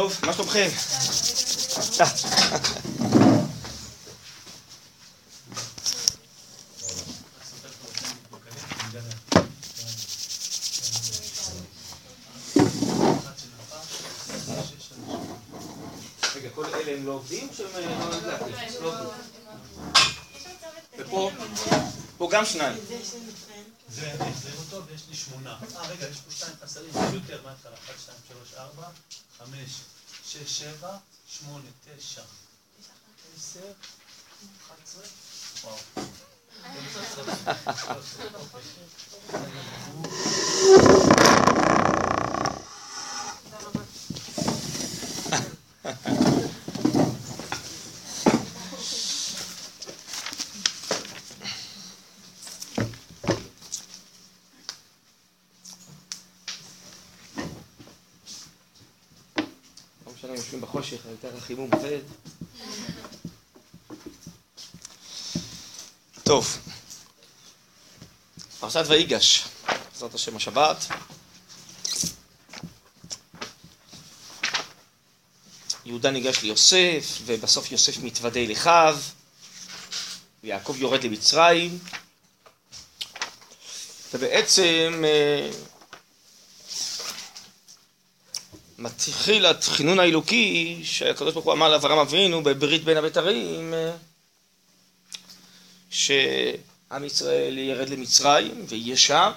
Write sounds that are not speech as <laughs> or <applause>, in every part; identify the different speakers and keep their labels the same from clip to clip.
Speaker 1: טוב, מה שלומכם? רגע, כל אלה הם לא עובדים או שהם לא עובדים? ופה? פה גם שניים.
Speaker 2: זה, אותו ויש לי שמונה. אה, רגע, יש פה שתיים חסרים, יותר מההתחלה. אחת, שתיים, שלוש, ארבע, חמש, שש, שבע, שמונה, תשע, עשר, אחת עשרה. וואו. <laughs>
Speaker 1: יותר החימום עובד. טוב, פרשת ויגש, בעזרת השם השבת. יהודה ניגש ליוסף, ובסוף יוסף מתוודה לאחיו, ויעקב יורד למצרים, ובעצם אה, מתחיל התכנון האלוקי שהקדוש ברוך הוא אמר לאברהם אבינו בברית בין הבתרים אה, שעם ישראל ירד למצרים ויהיה שם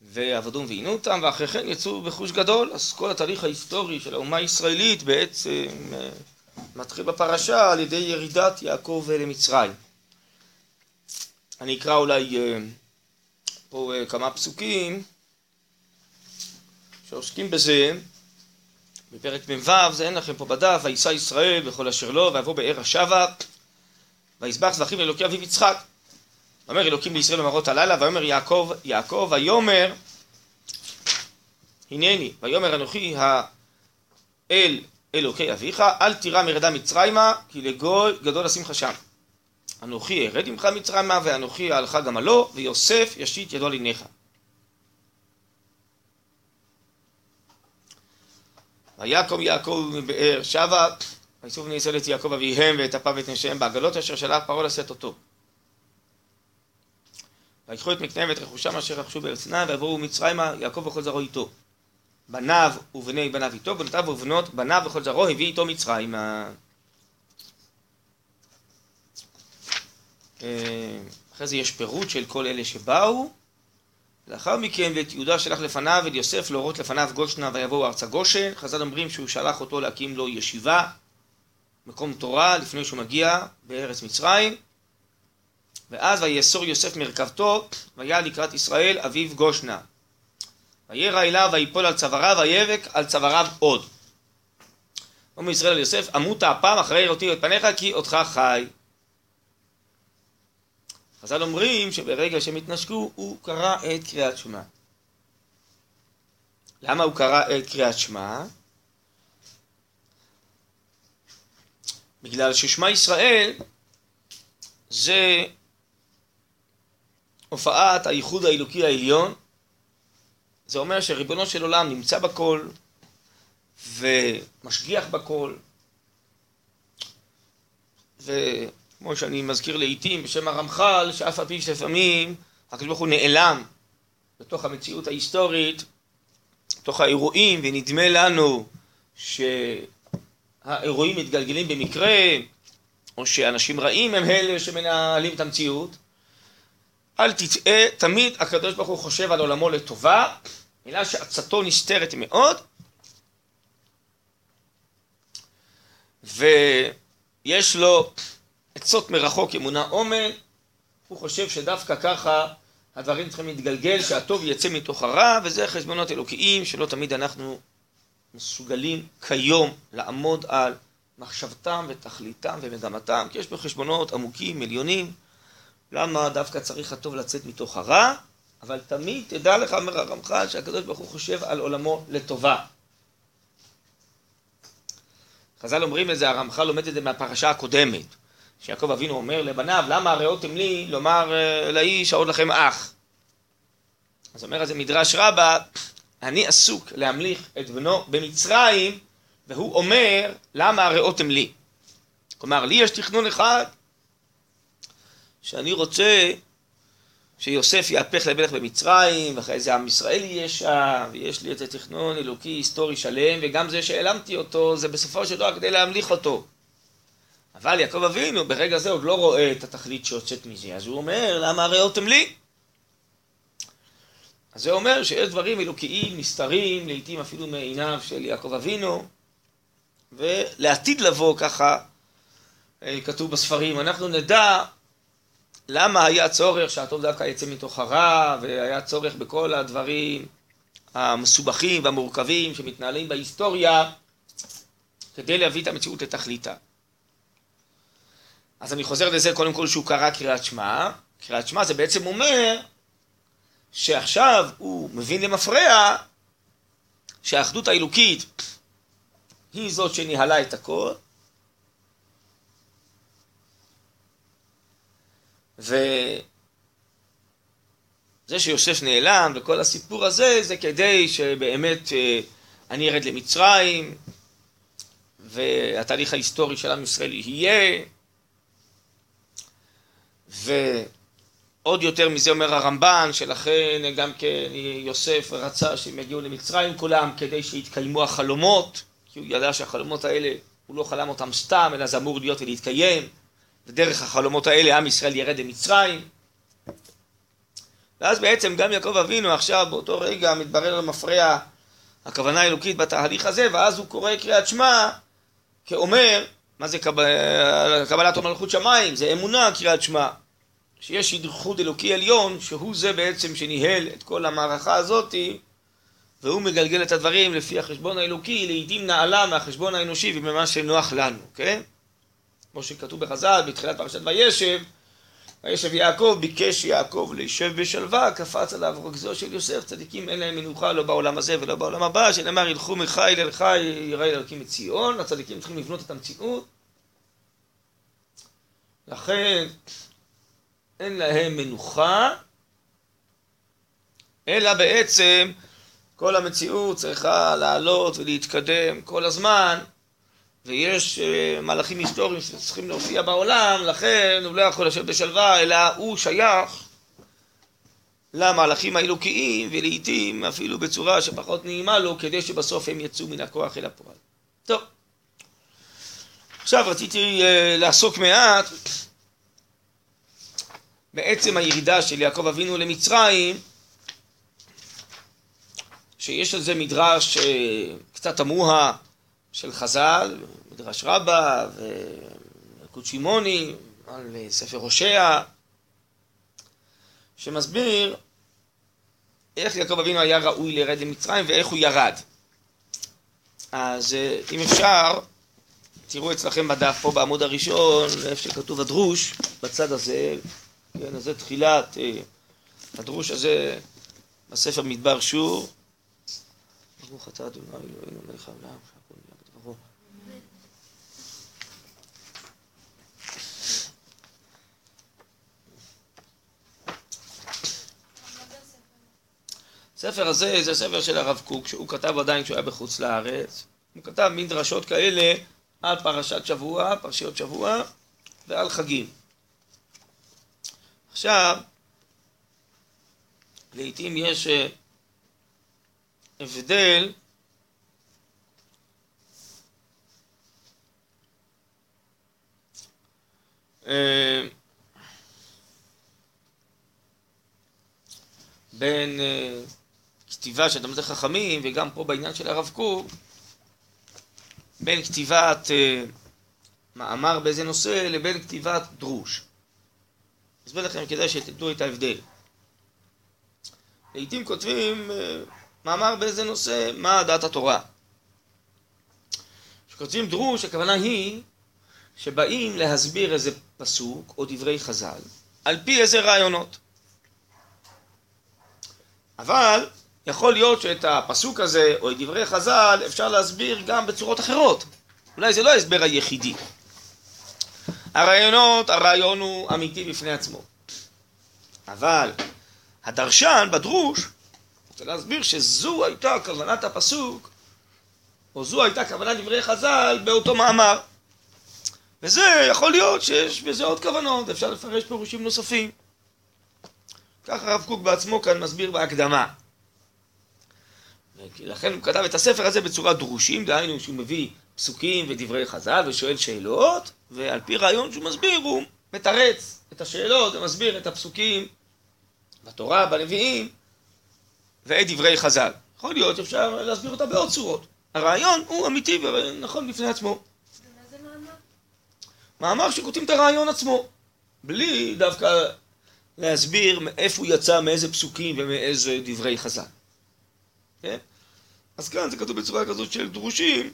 Speaker 1: ועבדום ועינו אותם ואחרי כן יצאו בחוש גדול. אז כל התהליך ההיסטורי של האומה הישראלית בעצם אה, מתחיל בפרשה על ידי ירידת יעקב למצרים. אני אקרא אולי אה, פה כמה פסוקים שעוסקים בזה, בפרק מ"ו, זה אין לכם פה בדף, וישא ישראל וכל אשר לו, ויבוא באר השבה, ויזבח זבחים לאלוקי אביו יצחק. ואומר אלוקים לישראל במראות הלילה, ויאמר יעקב, יעקב, ויאמר, הנני, ויאמר אנוכי האל אלוקי אביך, אל תירא מרדה מצרימה, כי לגוי גדול אשימך שם. אנוכי ארד עמך מצרימה, ואנוכי אהלך גמלו, ויוסף ישית ידו על עיניך. ויקום יעקב מבאר שבה, ויסעו בני ישראל את יעקב אביהם ואת אפיו ואת נשיהם בעגלות אשר שלח פרעה לשאת אותו. ויקחו את מקניהם ואת רכושם אשר רכשו בארץ סיני ויבואו מצרימה יעקב וכל זרעו איתו. בניו ובני בניו איתו, בנותיו ובנות בניו וכל זרעו הביא איתו מצרימה. אחרי זה יש פירוט של כל אלה שבאו. לאחר מכן ואת יהודה שלח לפניו ואת יוסף להורות לפניו גושנה ויבואו ארצה גושן. חז"ל אומרים שהוא שלח אותו להקים לו ישיבה, מקום תורה, לפני שהוא מגיע בארץ מצרים. ואז ויאסור יוסף מרכבתו, ויעל לקראת ישראל אביו גושנה. וירא אליו ויפול על צוואריו ויבק על צוואריו עוד. אומר ישראל על יוסף, אמות הפעם אחרי ראותי את פניך כי אותך חי. חז"ל אומרים שברגע שהם התנשקו הוא קרא את קריאת שמע. למה הוא קרא את קריאת שמע? בגלל ששמע ישראל זה הופעת הייחוד האלוקי העליון. זה אומר שריבונו של עולם נמצא בכל ומשגיח בכל. ו... כמו שאני מזכיר לעיתים בשם הרמח"ל, שאף על פי שלפעמים הקדוש ברוך הוא נעלם בתוך המציאות ההיסטורית, בתוך האירועים, ונדמה לנו שהאירועים מתגלגלים במקרה, או שאנשים רעים הם אלה שמנהלים את המציאות. אל תטעה, תמיד הקדוש ברוך הוא חושב על עולמו לטובה, מילה שעצתו נסתרת מאוד, ויש לו עצות מרחוק אמונה עומק, הוא חושב שדווקא ככה הדברים צריכים להתגלגל, שהטוב יצא מתוך הרע, וזה חשבונות אלוקיים שלא תמיד אנחנו מסוגלים כיום לעמוד על מחשבתם ותכליתם ומגמתם, כי יש פה חשבונות עמוקים, מיליונים, למה דווקא צריך הטוב לצאת מתוך הרע, אבל תמיד תדע לך, אומר הרמח"ל, שהקדוש ברוך הוא חושב על עולמו לטובה. חז"ל אומרים את זה, הרמח"ל לומד את זה מהפרשה הקודמת. שיעקב אבינו אומר לבניו, למה הראותם לי לומר לאיש העוד לכם אח? אז אומר על זה מדרש רבה, אני עסוק להמליך את בנו במצרים, והוא אומר, למה הראותם לי? כלומר, לי יש תכנון אחד, שאני רוצה שיוסף יהפך למלך במצרים, ואחרי זה עם ישראל יהיה שם, ויש לי איזה תכנון אלוקי היסטורי שלם, וגם זה שהעלמתי אותו, זה בסופו של דבר כדי להמליך אותו. אבל יעקב אבינו ברגע זה עוד לא רואה את התכלית שיוצאת מזה, אז הוא אומר, למה הראותם לי? אז זה אומר שיש דברים אלוקיים נסתרים, לעיתים אפילו מעיניו של יעקב אבינו, ולעתיד לבוא ככה אה, כתוב בספרים, אנחנו נדע למה היה צורך שהטוב דווקא יצא מתוך הרע, והיה צורך בכל הדברים המסובכים והמורכבים שמתנהלים בהיסטוריה, כדי להביא את המציאות לתכליתה. אז אני חוזר לזה קודם כל שהוא קרא קריאת שמע. קריאת שמע זה בעצם אומר שעכשיו הוא מבין למפרע שהאחדות האלוקית היא זאת שניהלה את הכל, וזה שיוסף נעלם וכל הסיפור הזה זה כדי שבאמת אה, אני ארד למצרים והתהליך ההיסטורי של עם ישראל יהיה ועוד יותר מזה אומר הרמב"ן שלכן גם כן יוסף רצה שהם יגיעו למצרים כולם כדי שיתקיימו החלומות כי הוא ידע שהחלומות האלה הוא לא חלם אותם סתם אלא זה אמור להיות ולהתקיים ודרך החלומות האלה עם ישראל ירד למצרים. ואז בעצם גם יעקב אבינו עכשיו באותו רגע מתברר למפרע הכוונה האלוקית בתהליך הזה, ואז הוא קורא קריאת שמע כאומר, מה זה קבל... קבלת מלכות שמיים? זה אמונה קריאת שמע. שיש ייחוד אלוקי עליון, שהוא זה בעצם שניהל את כל המערכה הזאתי, והוא מגלגל את הדברים לפי החשבון האלוקי, לעיתים נעלה מהחשבון האנושי וממה שנוח לנו, כן? כמו שכתוב בחז"ל בתחילת פרשת וישב, וישב יעקב, ביקש יעקב לישב בשלווה, קפץ עליו רגזו של יוסף, צדיקים אין להם מנוחה לא בעולם הזה ולא בעולם הבא, שנאמר ילכו מחיל אל חי, יראה אלוקים את ציון, הצדיקים צריכים לבנות את המציאות. לכן אין להם מנוחה, אלא בעצם כל המציאות צריכה לעלות ולהתקדם כל הזמן ויש uh, מהלכים היסטוריים שצריכים להופיע בעולם, לכן הוא לא יכול לשבת בשלווה, אלא הוא שייך למהלכים האלוקיים, ולעיתים אפילו בצורה שפחות נעימה לו, כדי שבסוף הם יצאו מן הכוח אל הפועל. טוב, עכשיו רציתי uh, לעסוק מעט בעצם הירידה של יעקב אבינו למצרים, שיש על זה מדרש uh, קצת תמוה של חז"ל, מדרש רבה וילקוט שמעוני, על ספר הושע, שמסביר איך יעקב אבינו היה ראוי לרד למצרים ואיך הוא ירד. אז אה, אם אפשר, תראו אצלכם בדף פה בעמוד הראשון, איפה שכתוב הדרוש, בצד הזה, כן, אז זה תחילת אה, הדרוש הזה בספר מדבר שור. ברוך אתה אדוני אלוהינו מלך העולם. הספר הזה זה ספר של הרב קוק, שהוא כתב עדיין כשהוא היה בחוץ לארץ. הוא כתב מין דרשות כאלה על פרשת שבוע, פרשיות שבוע, ועל חגים. עכשיו, לעיתים יש אה, הבדל אה, בין אה, כתיבה של תלמידי חכמים, וגם פה בעניין של הרב קוק, בין כתיבת uh, מאמר באיזה נושא לבין כתיבת דרוש. אסביר לכם, כדאי שתדעו את ההבדל. לעיתים כותבים uh, מאמר באיזה נושא, מה דעת התורה. כשכותבים דרוש, הכוונה היא שבאים להסביר איזה פסוק או דברי חז"ל, על פי איזה רעיונות. אבל יכול להיות שאת הפסוק הזה, או את דברי חז"ל, אפשר להסביר גם בצורות אחרות. אולי זה לא ההסבר היחידי. הרעיונות, הרעיון הוא אמיתי בפני עצמו. אבל הדרשן בדרוש רוצה להסביר שזו הייתה כוונת הפסוק, או זו הייתה כוונת דברי חז"ל באותו מאמר. וזה יכול להיות שיש בזה עוד כוונות, אפשר לפרש פירושים נוספים. ככה הרב קוק בעצמו כאן מסביר בהקדמה. לכן הוא כתב את הספר הזה בצורה דרושים, דהיינו שהוא מביא פסוקים ודברי חז"ל ושואל שאלות, ועל פי רעיון שהוא מסביר הוא מתרץ את השאלות ומסביר את הפסוקים בתורה, בנביאים, ואת דברי חז"ל. יכול להיות שאפשר להסביר אותה בעוד צורות. הרעיון הוא אמיתי ונכון בפני עצמו. מאמר שכותבים את הרעיון עצמו, בלי דווקא להסביר מאיפה הוא יצא, מאיזה פסוקים ומאיזה דברי חז"ל. כן? אז כאן זה כתוב בצורה כזאת של דרושים,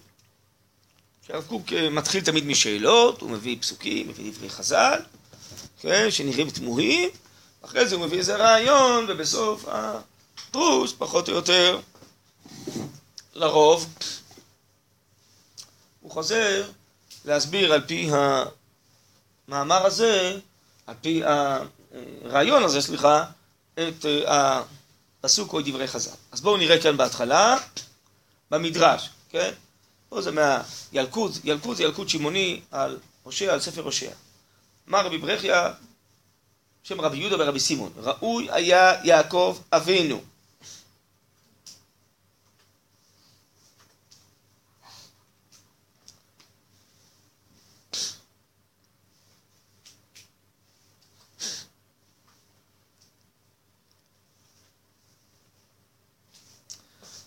Speaker 1: שהרב קוק אה, מתחיל תמיד משאלות, הוא מביא פסוקים, מביא דברי חז"ל, כן? שנראים תמוהים, אחרי זה הוא מביא איזה רעיון, ובסוף הדרוש, פחות או יותר, לרוב, הוא חוזר להסביר על פי המאמר הזה, על פי הרעיון הזה, סליחה, את הפסוק או דברי חז"ל. אז בואו נראה כאן בהתחלה, במדרש, כן? פה זה מהילקוט, ילקוט זה ילקוט שמעוני על הושע, על ספר הושע. אמר רבי ברכיה, שם רבי יהודה ורבי סימון, ראוי היה יעקב אבינו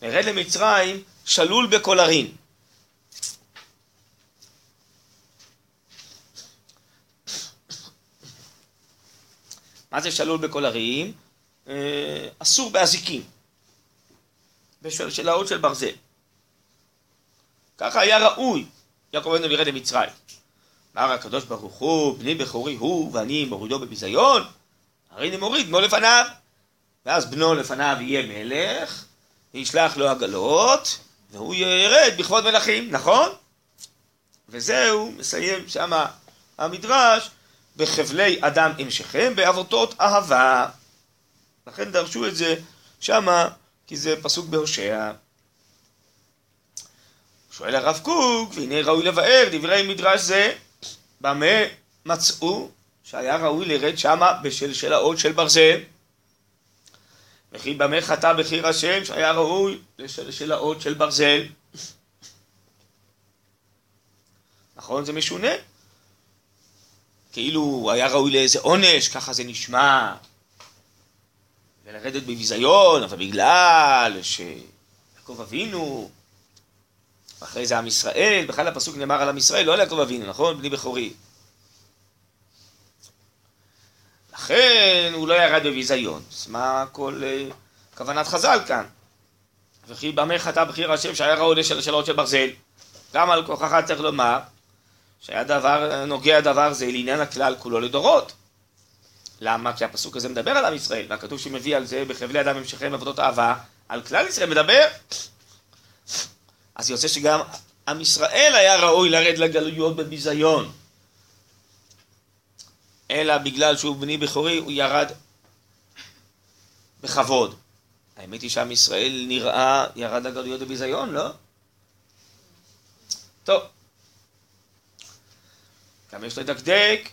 Speaker 1: ירד למצרים שלול בכל ערים. מה זה שלול בכל ערים? אה, אסור באזיקים, בשלשלאות של ברזל. ככה היה ראוי יעקב אבינו ירד למצרים. אמר הקדוש ברוך הוא, בני בכורי הוא ואני מורידו בביזיון, הרי אני מוריד בנו לפניו. ואז בנו לפניו יהיה מלך, וישלח לו עגלות, והוא ירד בכבוד מלכים, נכון? וזהו, מסיים שמה המדרש, בחבלי אדם המשכם, בעבותות אהבה. לכן דרשו את זה שמה, כי זה פסוק בהושע. שואל הרב קוק, והנה ראוי לבאר דברי מדרש זה, במה מצאו שהיה ראוי לרד שמה בשל שלאות של ברזל? וכי במה חטא בחיר השם שהיה ראוי לשלשלאות של ברזל. נכון? זה משונה. כאילו היה ראוי לאיזה עונש, ככה זה נשמע. ולרדת בביזיון, אבל בגלל שיעקב אבינו, אחרי זה עם ישראל, בכלל הפסוק נאמר על עם ישראל, לא על יעקב אבינו, נכון? בני בכורי. לכן הוא לא ירד בביזיון. אז מה כל uh, כוונת חז"ל כאן? וכי במה חטא בחיר השם שהיה ראוי לשלשלות של ברזל? גם על כוחך צריך לומר שהיה דבר, נוגע דבר זה לעניין הכלל כולו לדורות. למה? כי הפסוק הזה מדבר על עם ישראל, והכתוב שמביא על זה בחבלי אדם המשכם עבודות אהבה, על כלל ישראל מדבר. אז יוצא שגם עם ישראל היה ראוי לרד לגלויות בביזיון. אלא בגלל שהוא בני בכורי, הוא ירד בכבוד. האמת היא שעם ישראל נראה, ירד לגלויות בביזיון, לא? טוב. גם יש לדקדק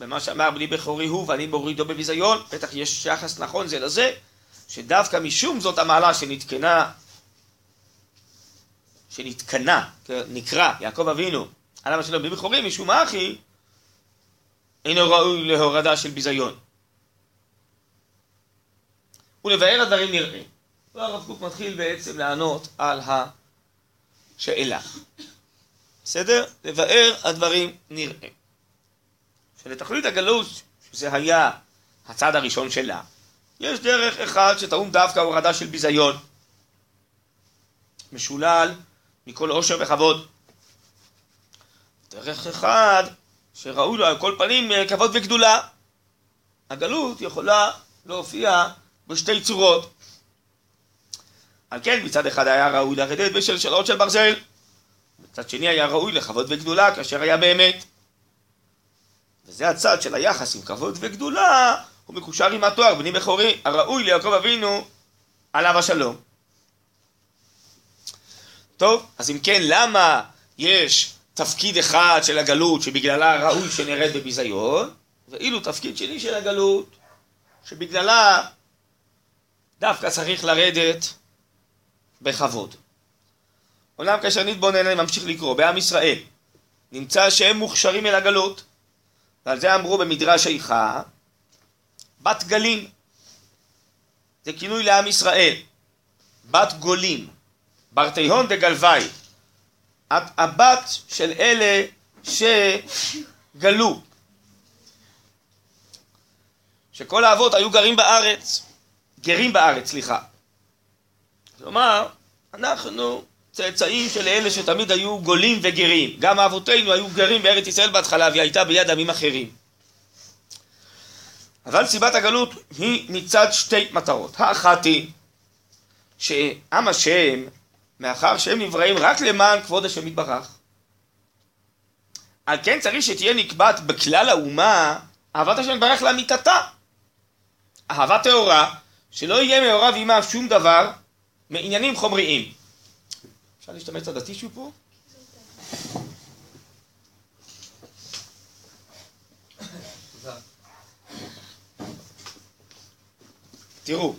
Speaker 1: במה שאמר בני בכורי הוא ואני מורידו בביזיון, בטח יש יחס נכון זה לזה, שדווקא משום זאת המעלה שנתקנה, שנתקנה, נקרא, יעקב אבינו, על מה שלא בני בכורי, משום אחי, אינו ראוי להורדה של ביזיון. ולבאר הדברים נראה. והרב קוק מתחיל בעצם לענות על השאלה. בסדר? לבאר הדברים נראה. שלתכלית הגלות, שזה היה הצד הראשון שלה, יש דרך אחד שטעון דווקא הורדה של ביזיון. משולל מכל עושר וכבוד. דרך אחד שראוי לו על כל פנים אה, כבוד וגדולה. הגלות יכולה להופיע בשתי צורות. על כן מצד אחד היה ראוי לרדת בשלשלות של ברזל, מצד שני היה ראוי לכבוד וגדולה כאשר היה באמת. וזה הצד של היחס עם כבוד וגדולה, הוא מקושר עם התואר בני בכורי, הראוי ליעקב אבינו עליו השלום. טוב, אז אם כן, למה יש תפקיד אחד של הגלות שבגללה ראוי שנרד בביזיון, ואילו תפקיד שני של הגלות שבגללה דווקא צריך לרדת בכבוד. אומנם כאשר נתבונן אני ממשיך לקרוא, בעם ישראל נמצא שהם מוכשרים אל הגלות, ועל זה אמרו במדרש איכה, בת גלים, זה כינוי לעם ישראל, בת גולים, ברטיהון דגלוואי, את הבת של אלה שגלו, שכל האבות היו גרים בארץ, גרים בארץ, סליחה. כלומר, אנחנו צאצאים של אלה שתמיד היו גולים וגרים. גם אבותינו היו גרים בארץ ישראל בהתחלה והיא הייתה ביד עמים אחרים. אבל סיבת הגלות היא מצד שתי מטרות. האחת היא שעם השם, מאחר שהם נבראים רק למען כבוד השם יתברך, על כן צריך שתהיה נקבעת בכלל האומה אהבת השם יתברך לאמיתתה. אהבה טהורה, שלא יהיה מעורב עימה שום דבר מעניינים חומריים. אפשר להשתמש קצת בטישו פה? תראו,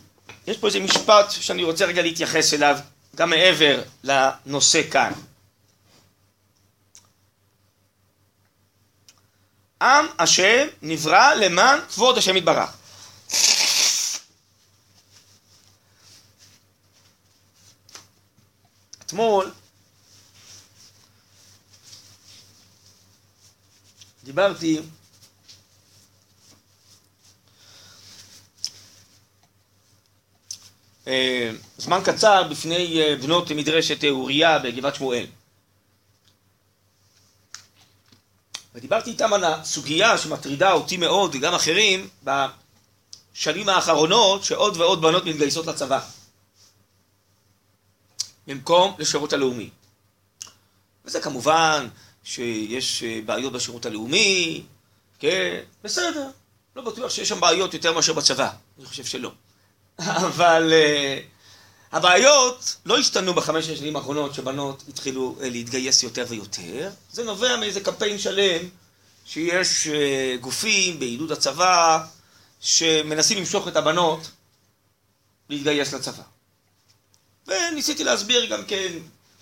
Speaker 1: יש פה איזה משפט שאני רוצה רגע להתייחס אליו, גם מעבר לנושא כאן. עם השם נברא למען כבוד השם יתברך. אתמול דיברתי זמן קצר בפני אה, בנות מדרשת אוריה בגבעת שמואל. ודיברתי איתם על הסוגיה שמטרידה אותי מאוד וגם אחרים בשנים האחרונות שעוד ועוד בנות מתגייסות לצבא. במקום לשירות הלאומי. וזה כמובן שיש אה, בעיות בשירות הלאומי, כן, בסדר, לא בטוח שיש שם בעיות יותר מאשר בצבא, אני חושב שלא. אבל uh, הבעיות לא השתנו בחמש השנים האחרונות שבנות התחילו uh, להתגייס יותר ויותר, זה נובע מאיזה קמפיין שלם שיש uh, גופים בעידוד הצבא שמנסים למשוך את הבנות להתגייס לצבא. וניסיתי להסביר גם כן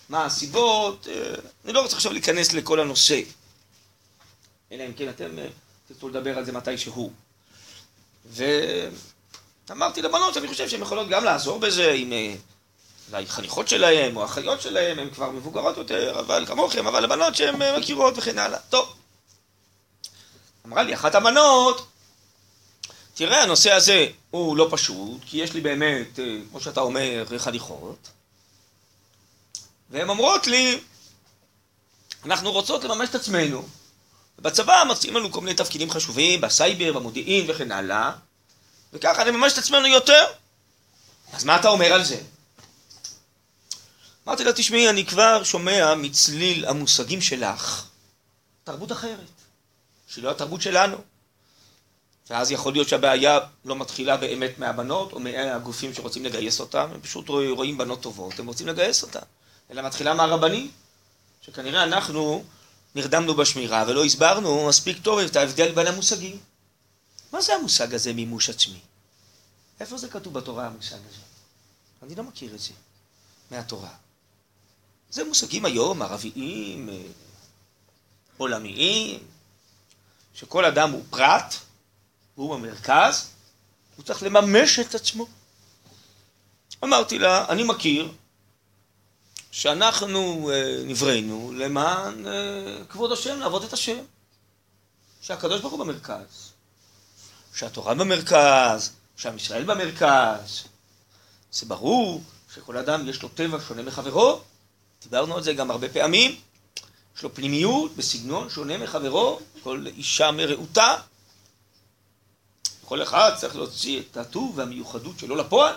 Speaker 1: מה הסיבות, אה, אני לא רוצה עכשיו להיכנס לכל הנושא, אלא אם כן אתם אה, תרצו לדבר על זה מתי שהוא. ואמרתי לבנות שאני חושב שהן יכולות גם לעזור בזה, עם אה, אולי חניכות שלהם או אחיות שלהם, הן כבר מבוגרות יותר, אבל כמוכם, אבל לבנות שהן מכירות וכן הלאה. טוב. אמרה לי אחת הבנות, תראה, הנושא הזה הוא לא פשוט, כי יש לי באמת, אה, כמו שאתה אומר, חניכות, והן אומרות לי, אנחנו רוצות לממש את עצמנו. בצבא מציעים לנו כל מיני תפקידים חשובים, בסייבר, במודיעין וכן הלאה, וככה נממש את עצמנו יותר. אז מה אתה אומר על זה? אמרתי לה, תשמעי, אני כבר שומע מצליל המושגים שלך תרבות אחרת, שהיא לא התרבות שלנו. ואז יכול להיות שהבעיה לא מתחילה באמת מהבנות או מהגופים שרוצים לגייס אותם, הם פשוט רואים בנות טובות, הם רוצים לגייס אותן, אלא מתחילה מהרבנים, שכנראה אנחנו נרדמנו בשמירה ולא הסברנו מספיק טוב את ההבדל בין המושגים. מה זה המושג הזה מימוש עצמי? איפה זה כתוב בתורה המושג הזה? אני לא מכיר את זה מהתורה. זה מושגים היום ערביים, אה, עולמיים, שכל אדם הוא פרט, הוא במרכז, הוא צריך לממש את עצמו. אמרתי לה, אני מכיר שאנחנו אה, נבראנו למען אה, כבוד השם, לעבוד את השם. שהקדוש ברוך הוא במרכז, שהתורה במרכז, שעם ישראל במרכז. זה ברור שכל אדם יש לו טבע שונה מחברו, דיברנו על זה גם הרבה פעמים, יש לו פנימיות בסגנון שונה מחברו, כל אישה מרעותה, כל אחד צריך להוציא את הטוב והמיוחדות שלו לפועל.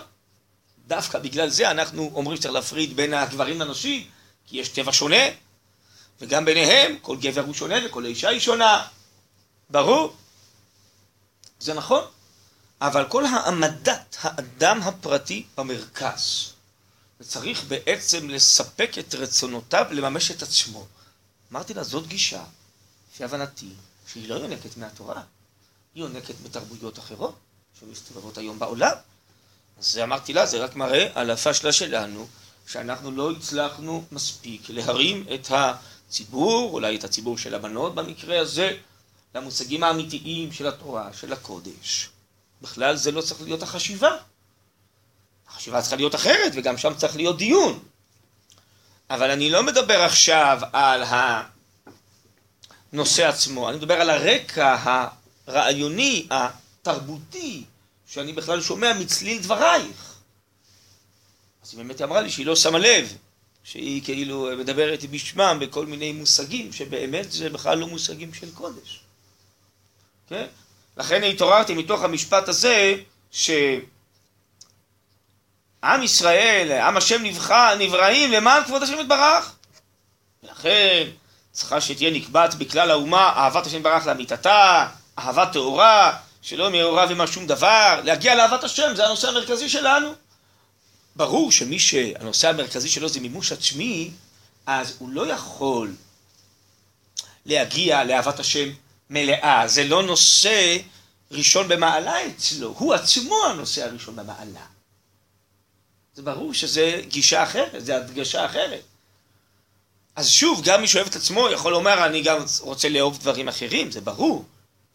Speaker 1: דווקא בגלל זה אנחנו אומרים שצריך להפריד בין הגברים לנשים, כי יש טבע שונה, וגם ביניהם כל גבר הוא שונה וכל אישה היא שונה. ברור. זה נכון. אבל כל העמדת האדם הפרטי במרכז. וצריך בעצם לספק את רצונותיו לממש את עצמו. אמרתי לה, זאת גישה, לפי הבנתי, שהיא לא יונקת מהתורה, היא יונקת בתרבויות אחרות שמסתובבות היום בעולם. אז אמרתי לה, זה רק מראה על הפשלה שלנו, שאנחנו לא הצלחנו מספיק להרים את הציבור, אולי את הציבור של הבנות במקרה הזה, למושגים האמיתיים של התורה, של הקודש. בכלל זה לא צריך להיות החשיבה. החשיבה צריכה להיות אחרת, וגם שם צריך להיות דיון. אבל אני לא מדבר עכשיו על הנושא עצמו, אני מדבר על הרקע הרעיוני, התרבותי, שאני בכלל שומע מצליל דברייך. אז היא באמת אמרה לי שהיא לא שמה לב, שהיא כאילו מדברת בשמם בכל מיני מושגים, שבאמת זה בכלל לא מושגים של קודש. כן? לכן התעוררתי מתוך המשפט הזה, שעם ישראל, עם השם נבחר, נבראים למען כבוד השם יתברך. ולכן צריכה שתהיה נקבעת בכלל האומה אהבת השם יתברך לאמיתתה, אהבה טהורה, שלא מעורב עמה שום דבר, להגיע לאהבת השם, זה הנושא המרכזי שלנו. ברור שמי שהנושא המרכזי שלו זה מימוש עצמי, אז הוא לא יכול להגיע לאהבת השם מלאה. זה לא נושא ראשון במעלה אצלו, הוא עצמו הנושא הראשון במעלה. זה ברור שזה גישה אחרת, זה הדגשה אחרת. אז שוב, גם מי שאוהב את עצמו יכול לומר, אני גם רוצה לאהוב דברים אחרים, זה ברור.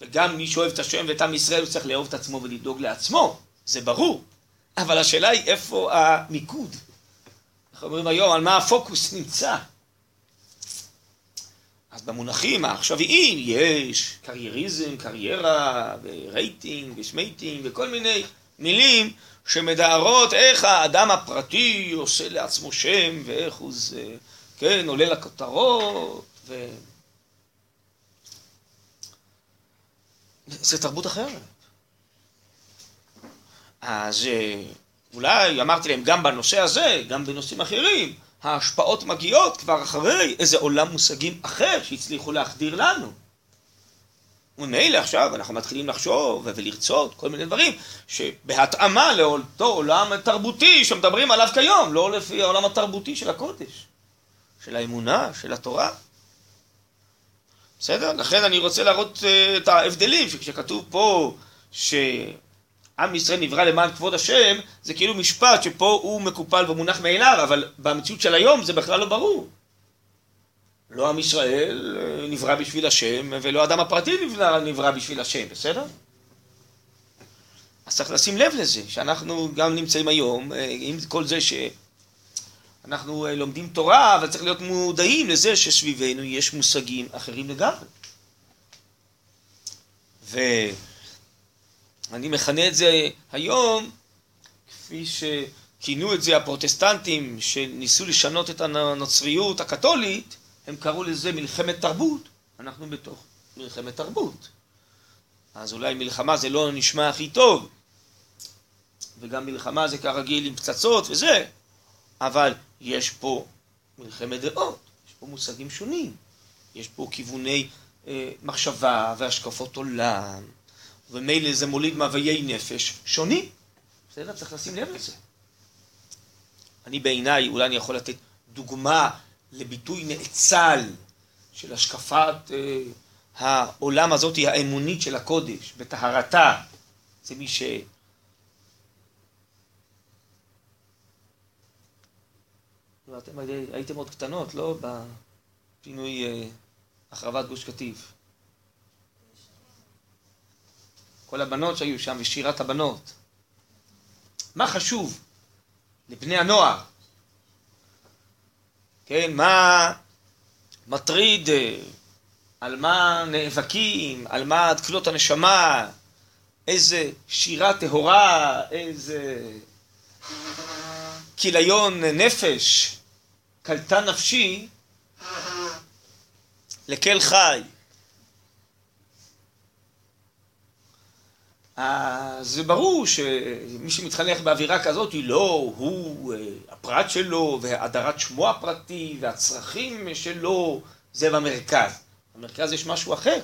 Speaker 1: וגם מי שאוהב את השם ואת עם ישראל, הוא צריך לאהוב את עצמו ולדאוג לעצמו, זה ברור. אבל השאלה היא איפה המיקוד. אנחנו אומרים היום, על מה הפוקוס נמצא. אז במונחים העכשוויים יש קרייריזם, קריירה, ורייטינג, ושמייטינג, וכל מיני מילים שמתארות איך האדם הפרטי עושה לעצמו שם, ואיך הוא זה, כן, עולה לכותרות, ו... זה תרבות אחרת. אז אה, אולי אמרתי להם גם בנושא הזה, גם בנושאים אחרים, ההשפעות מגיעות כבר אחרי איזה עולם מושגים אחר שהצליחו להחדיר לנו. וממילא עכשיו אנחנו מתחילים לחשוב ולרצות כל מיני דברים שבהתאמה לאותו עולם תרבותי שמדברים עליו כיום, לא לפי העולם התרבותי של הקודש, של האמונה, של התורה. בסדר? לכן אני רוצה להראות uh, את ההבדלים, שכשכתוב פה שעם ישראל נברא למען כבוד השם, זה כאילו משפט שפה הוא מקופל ומונח מאליו, אבל במציאות של היום זה בכלל לא ברור. לא עם ישראל אה, נברא בשביל השם, ולא האדם הפרטי נברא, נברא בשביל השם, בסדר? אז צריך לשים לב לזה, שאנחנו גם נמצאים היום, אה, עם כל זה שאנחנו אה, לומדים תורה, אבל צריך להיות מודעים לזה שסביבנו יש מושגים אחרים לגמרי. ואני מכנה את זה היום, כפי שכינו את זה הפרוטסטנטים, שניסו לשנות את הנוצריות הקתולית, הם קראו לזה מלחמת תרבות, אנחנו בתוך מלחמת תרבות. אז אולי מלחמה זה לא נשמע הכי טוב, וגם מלחמה זה כרגיל עם פצצות וזה, אבל יש פה מלחמת דעות, יש פה מושגים שונים, יש פה כיווני אה, מחשבה והשקפות עולם, ומילא זה מוליד מאוויי נפש שונים. בסדר? צריך לשים לב לזה. אני בעיניי, אולי אני יכול לתת דוגמה לביטוי נאצל של השקפת אה, העולם הזאת האמונית של הקודש, בטהרתה. זה מי ש... אתם הייתם עוד קטנות, לא? בפינוי אה, החרבת גוש קטיף. כל הבנות שהיו שם, ושירת הבנות. מה חשוב לבני הנוער? כן, מה מטריד, על מה נאבקים, על מה תקלות הנשמה, איזה שירה טהורה, איזה כיליון נפש, קלטה נפשי לקל חי. זה ברור שמי שמתחנך באווירה כזאת היא לא הוא אה, הפרט שלו והאדרת שמו הפרטי והצרכים שלו זה במרכז. במרכז יש משהו אחר.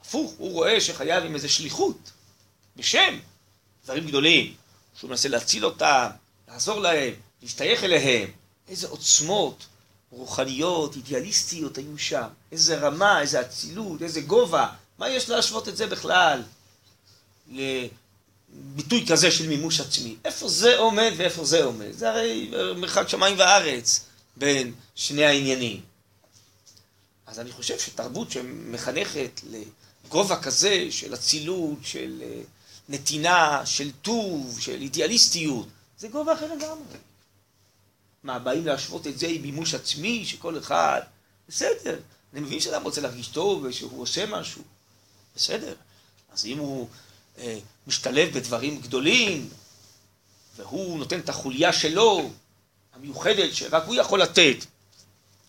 Speaker 1: הפוך, הוא רואה שחייב עם איזה שליחות, בשם, דברים גדולים, שהוא מנסה להציל אותם, לעזור להם, להשתייך אליהם. איזה עוצמות רוחניות, אידיאליסטיות היו שם. איזה רמה, איזה אצילות, איזה גובה. מה יש להשוות את זה בכלל לביטוי כזה של מימוש עצמי? איפה זה עומד ואיפה זה עומד? זה הרי מרחק שמיים וארץ בין שני העניינים. אז אני חושב שתרבות שמחנכת לגובה כזה של אצילות, של אה, נתינה, של טוב, של אידיאליסטיות, זה גובה אחר לגמרי. מה, באים להשוות את זה עם מימוש עצמי, שכל אחד... בסדר, אני מבין שאדם רוצה להרגיש טוב ושהוא עושה משהו. בסדר. אז אם הוא אה, משתלב בדברים גדולים, והוא נותן את החוליה שלו, המיוחדת, שרק הוא יכול לתת,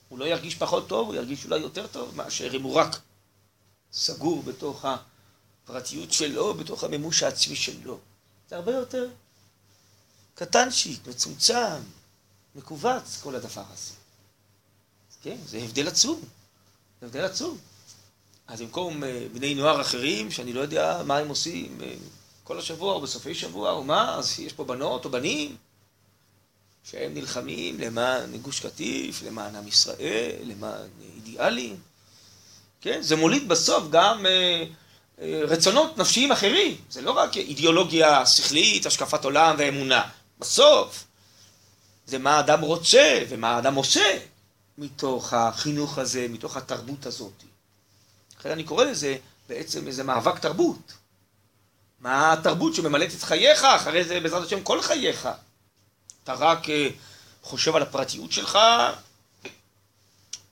Speaker 1: הוא לא ירגיש פחות טוב, הוא ירגיש אולי יותר טוב מאשר אם הוא רק סגור בתוך הפרטיות שלו, בתוך המימוש העצמי שלו. זה הרבה יותר קטנצ'יק, מצומצם, מכווץ, כל הדבר הזה. כן, זה הבדל עצום. זה הבדל עצום. אז במקום אה, בני נוער אחרים, שאני לא יודע מה הם עושים אה, כל השבוע או בסופי שבוע או מה, אז יש פה בנות או בנים שהם נלחמים למען גוש קטיף, למען עם ישראל, למען אידיאלים. כן, זה מוליד בסוף גם אה, רצונות נפשיים אחרים. זה לא רק אידיאולוגיה שכלית, השקפת עולם ואמונה. בסוף זה מה האדם רוצה ומה האדם עושה מתוך החינוך הזה, מתוך התרבות הזאת. לכן אני קורא לזה בעצם איזה מאבק תרבות. מה התרבות שממלאת את חייך, אחרי זה בעזרת השם כל חייך. אתה רק אה, חושב על הפרטיות שלך,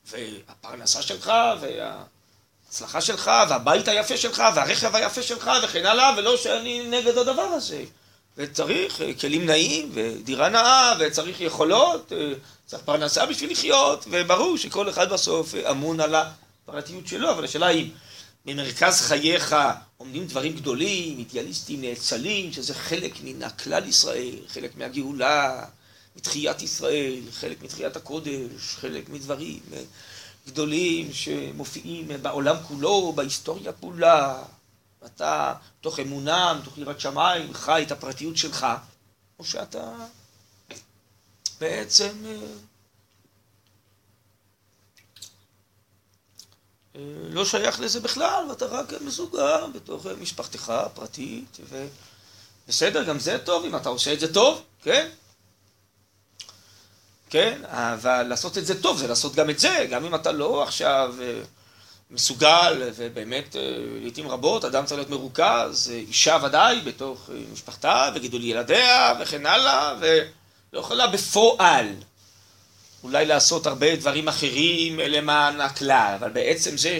Speaker 1: והפרנסה שלך, וההצלחה שלך, והבית היפה שלך, והרכב היפה שלך, וכן הלאה, ולא שאני נגד הדבר הזה. וצריך אה, כלים נעים, ודירה נאה, וצריך יכולות, אה, צריך פרנסה בשביל לחיות, וברור שכל אחד בסוף אמון על הפרטיות שלו, אבל השאלה היא, במרכז חייך עומדים דברים גדולים, אידיאליסטים, נאצלים, שזה חלק מן הכלל ישראל, חלק מהגאולה, מתחיית ישראל, חלק מתחיית הקודש, חלק מדברים אה, גדולים שמופיעים בעולם כולו, בהיסטוריה כולה. אתה, מתוך אמונה, מתוך יראת שמיים, חי את הפרטיות שלך, או שאתה בעצם אה, אה, לא שייך לזה בכלל, ואתה רק מסוגר בתוך משפחתך הפרטית, ובסדר, גם זה טוב, אם אתה עושה את זה טוב, כן? כן, אבל לעשות את זה טוב זה לעשות גם את זה, גם אם אתה לא עכשיו אה, מסוגל, ובאמת לעיתים רבות אדם צריך להיות מרוכז, אישה ודאי בתוך משפחתה וגידול ילדיה וכן הלאה, ולא יכולה בפועל אולי לעשות הרבה דברים אחרים למען הכלל, אבל בעצם זה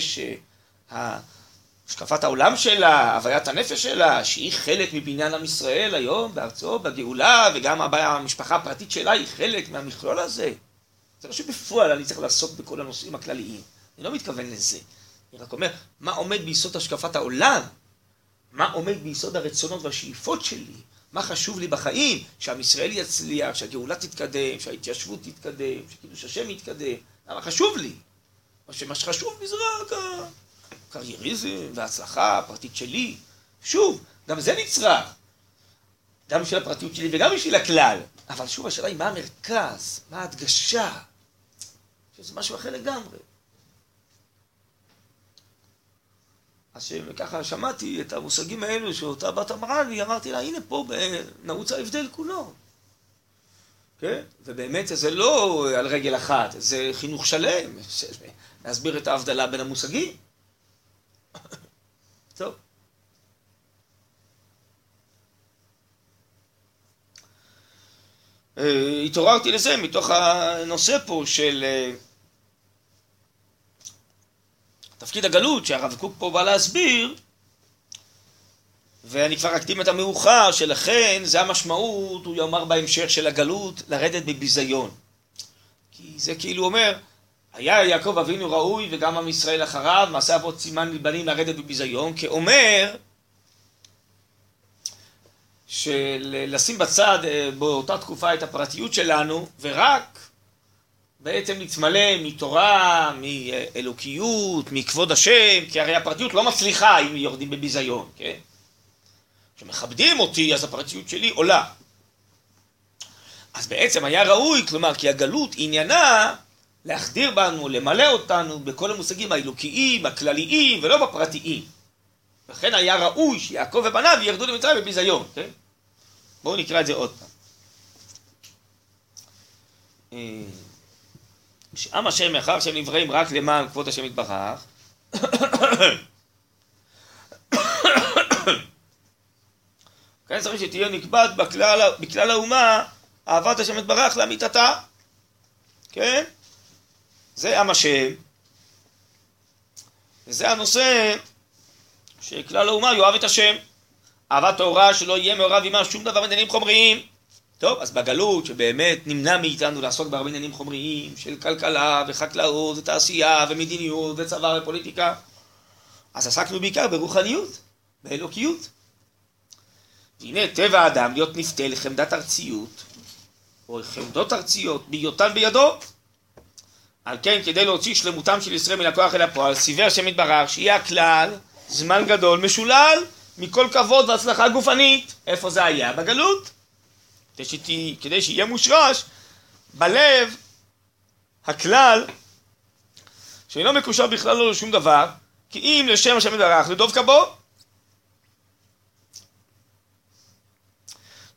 Speaker 1: שהשקפת העולם שלה, הוויית הנפש שלה, שהיא חלק מבניין עם ישראל היום בארצו, בגאולה, וגם המשפחה הפרטית שלה היא חלק מהמכלול הזה. זה לא שבפועל אני צריך לעסוק בכל הנושאים הכלליים, אני לא מתכוון לזה. אני רק אומר, מה עומד ביסוד השקפת העולם? מה עומד ביסוד הרצונות והשאיפות שלי? מה חשוב לי בחיים? שעם ישראל יצליח, שהגאולה תתקדם, שההתיישבות תתקדם, שקידוש השם יתקדם. למה חשוב לי? או שמה שחשוב לי זה רק הקרייריזם וההצלחה הפרטית שלי. שוב, גם זה נצרך. גם בשביל הפרטיות שלי וגם בשביל הכלל. אבל שוב, השאלה היא מה המרכז, מה ההדגשה. שזה משהו אחר לגמרי. אז ככה שמעתי את המושגים האלו שאותה בת אמרה לי, אמרתי לה, הנה פה נעוץ ההבדל כולו. כן? ובאמת זה לא על רגל אחת, זה חינוך שלם, להסביר את ההבדלה בין המושגים. <laughs> טוב. אה, התעוררתי לזה מתוך הנושא פה של אה, תפקיד הגלות שהרב קוק פה בא להסביר, ואני כבר אקדים את המאוחר, שלכן זה המשמעות, הוא יאמר בהמשך של הגלות, לרדת בביזיון. כי זה כאילו אומר, היה יעקב אבינו ראוי וגם עם ישראל אחריו, מעשה אבות סימן לבנים לרדת בביזיון, כאומר של לשים בצד אה, באותה תקופה את הפרטיות שלנו, ורק בעצם להתמלא מתורה, מאלוקיות, מכבוד השם, כי הרי הפרטיות לא מצליחה אם יורדים בביזיון, כן? כשמכבדים אותי, אז הפרטיות שלי עולה. אז בעצם היה ראוי, כלומר, כי הגלות עניינה להחדיר בנו, למלא אותנו בכל המושגים האלוקיים, הכלליים, ולא בפרטיים. לכן היה ראוי שיעקב ובניו ירדו למצרים בביזיון, כן? בואו נקרא את זה עוד פעם. שעם השם מאחר שהם נבראים רק למען כבוד השם יתברך. כן צריך שתהיה נקבעת בכלל, בכלל האומה אהבת השם יתברך לאמיתתה. כן? זה עם השם. וזה הנושא שכלל האומה יאהב את השם. אהבה טהורה שלא יהיה מעורב עימה שום דבר בעניינים חומריים טוב, אז בגלות שבאמת נמנע מאיתנו לעסוק בהרבה עניינים חומריים של כלכלה וחקלאות ותעשייה ומדיניות וצבא ופוליטיקה אז עסקנו בעיקר ברוחניות, באלוקיות. והנה טבע האדם להיות נפתה לחמדת ארציות או חמדות ארציות בהיותן בידו על כן כדי להוציא שלמותם של ישראל מן הכוח אל הפועל סיבר השם יתברך שיהיה הכלל זמן גדול משולל מכל כבוד והצלחה גופנית איפה זה היה? בגלות כדי, שתה, כדי שיהיה מושרש בלב הכלל שאינו מקושר בכלל לא לשום דבר, כי אם לשם השם יתברך לדוב כבו.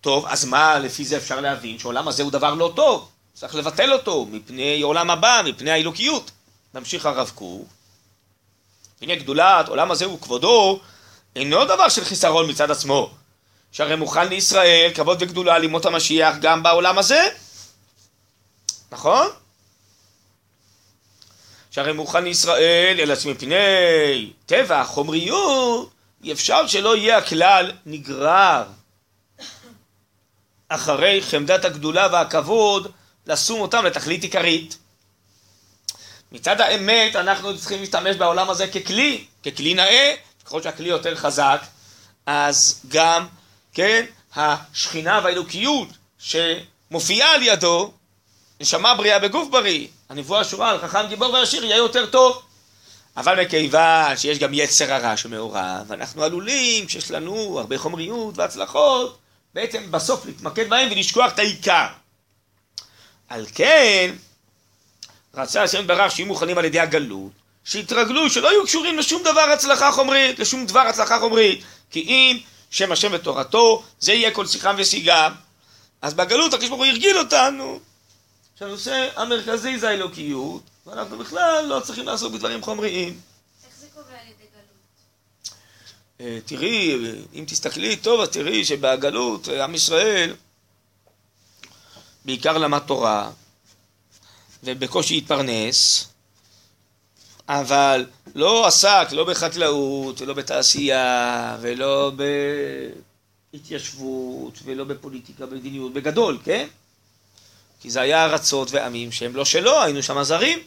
Speaker 1: טוב, אז מה לפי זה אפשר להבין? שעולם הזה הוא דבר לא טוב, צריך לבטל אותו מפני עולם הבא, מפני האלוקיות. נמשיך הרב קוק. הנה גדולת עולם הזה וכבודו אינו דבר של חיסרון מצד עצמו, שהרי מוכן לישראל כבוד וגדולה לימות המשיח גם בעולם הזה, נכון? שהרי מוכן לישראל, אלא שמפני טבע, חומריות, אי אפשר שלא יהיה הכלל נגרר אחרי חמדת הגדולה והכבוד, לשום אותם לתכלית עיקרית. מצד האמת אנחנו צריכים להשתמש בעולם הזה ככלי, ככלי נאה, ככל שהכלי יותר חזק, אז גם כן, השכינה והאלוקיות שמופיעה על ידו, נשמה בריאה בגוף בריא, הנבואה שורה על חכם גיבור ועשיר יהיה יותר טוב. אבל מכיוון שיש גם יצר הרע שמעורב, אנחנו עלולים, כשיש לנו הרבה חומריות והצלחות, בעצם בסוף להתמקד בהם ולשכוח את העיקר. על כן, רצה השם יתברך שיהיו מוכנים על ידי הגלות, שיתרגלו שלא יהיו קשורים לשום דבר הצלחה חומרית, לשום דבר הצלחה חומרית, כי אם שם השם ותורתו, זה יהיה כל שיחם ושיגם. אז בגלות הקדוש ברוך הוא הרגיל אותנו שהנושא המרכזי זה האלוקיות, ואנחנו בכלל לא צריכים לעסוק בדברים חומריים.
Speaker 3: איך זה קורה על ידי גלות?
Speaker 1: אה, תראי, אם תסתכלי טוב, אז תראי שבגלות אה, עם ישראל בעיקר למד תורה ובקושי התפרנס, אבל לא עסק לא בחקלאות ולא בתעשייה ולא בהתיישבות ולא בפוליטיקה, במדיניות, בגדול, כן? כי זה היה ארצות ועמים שהם לא שלו, היינו שם זרים.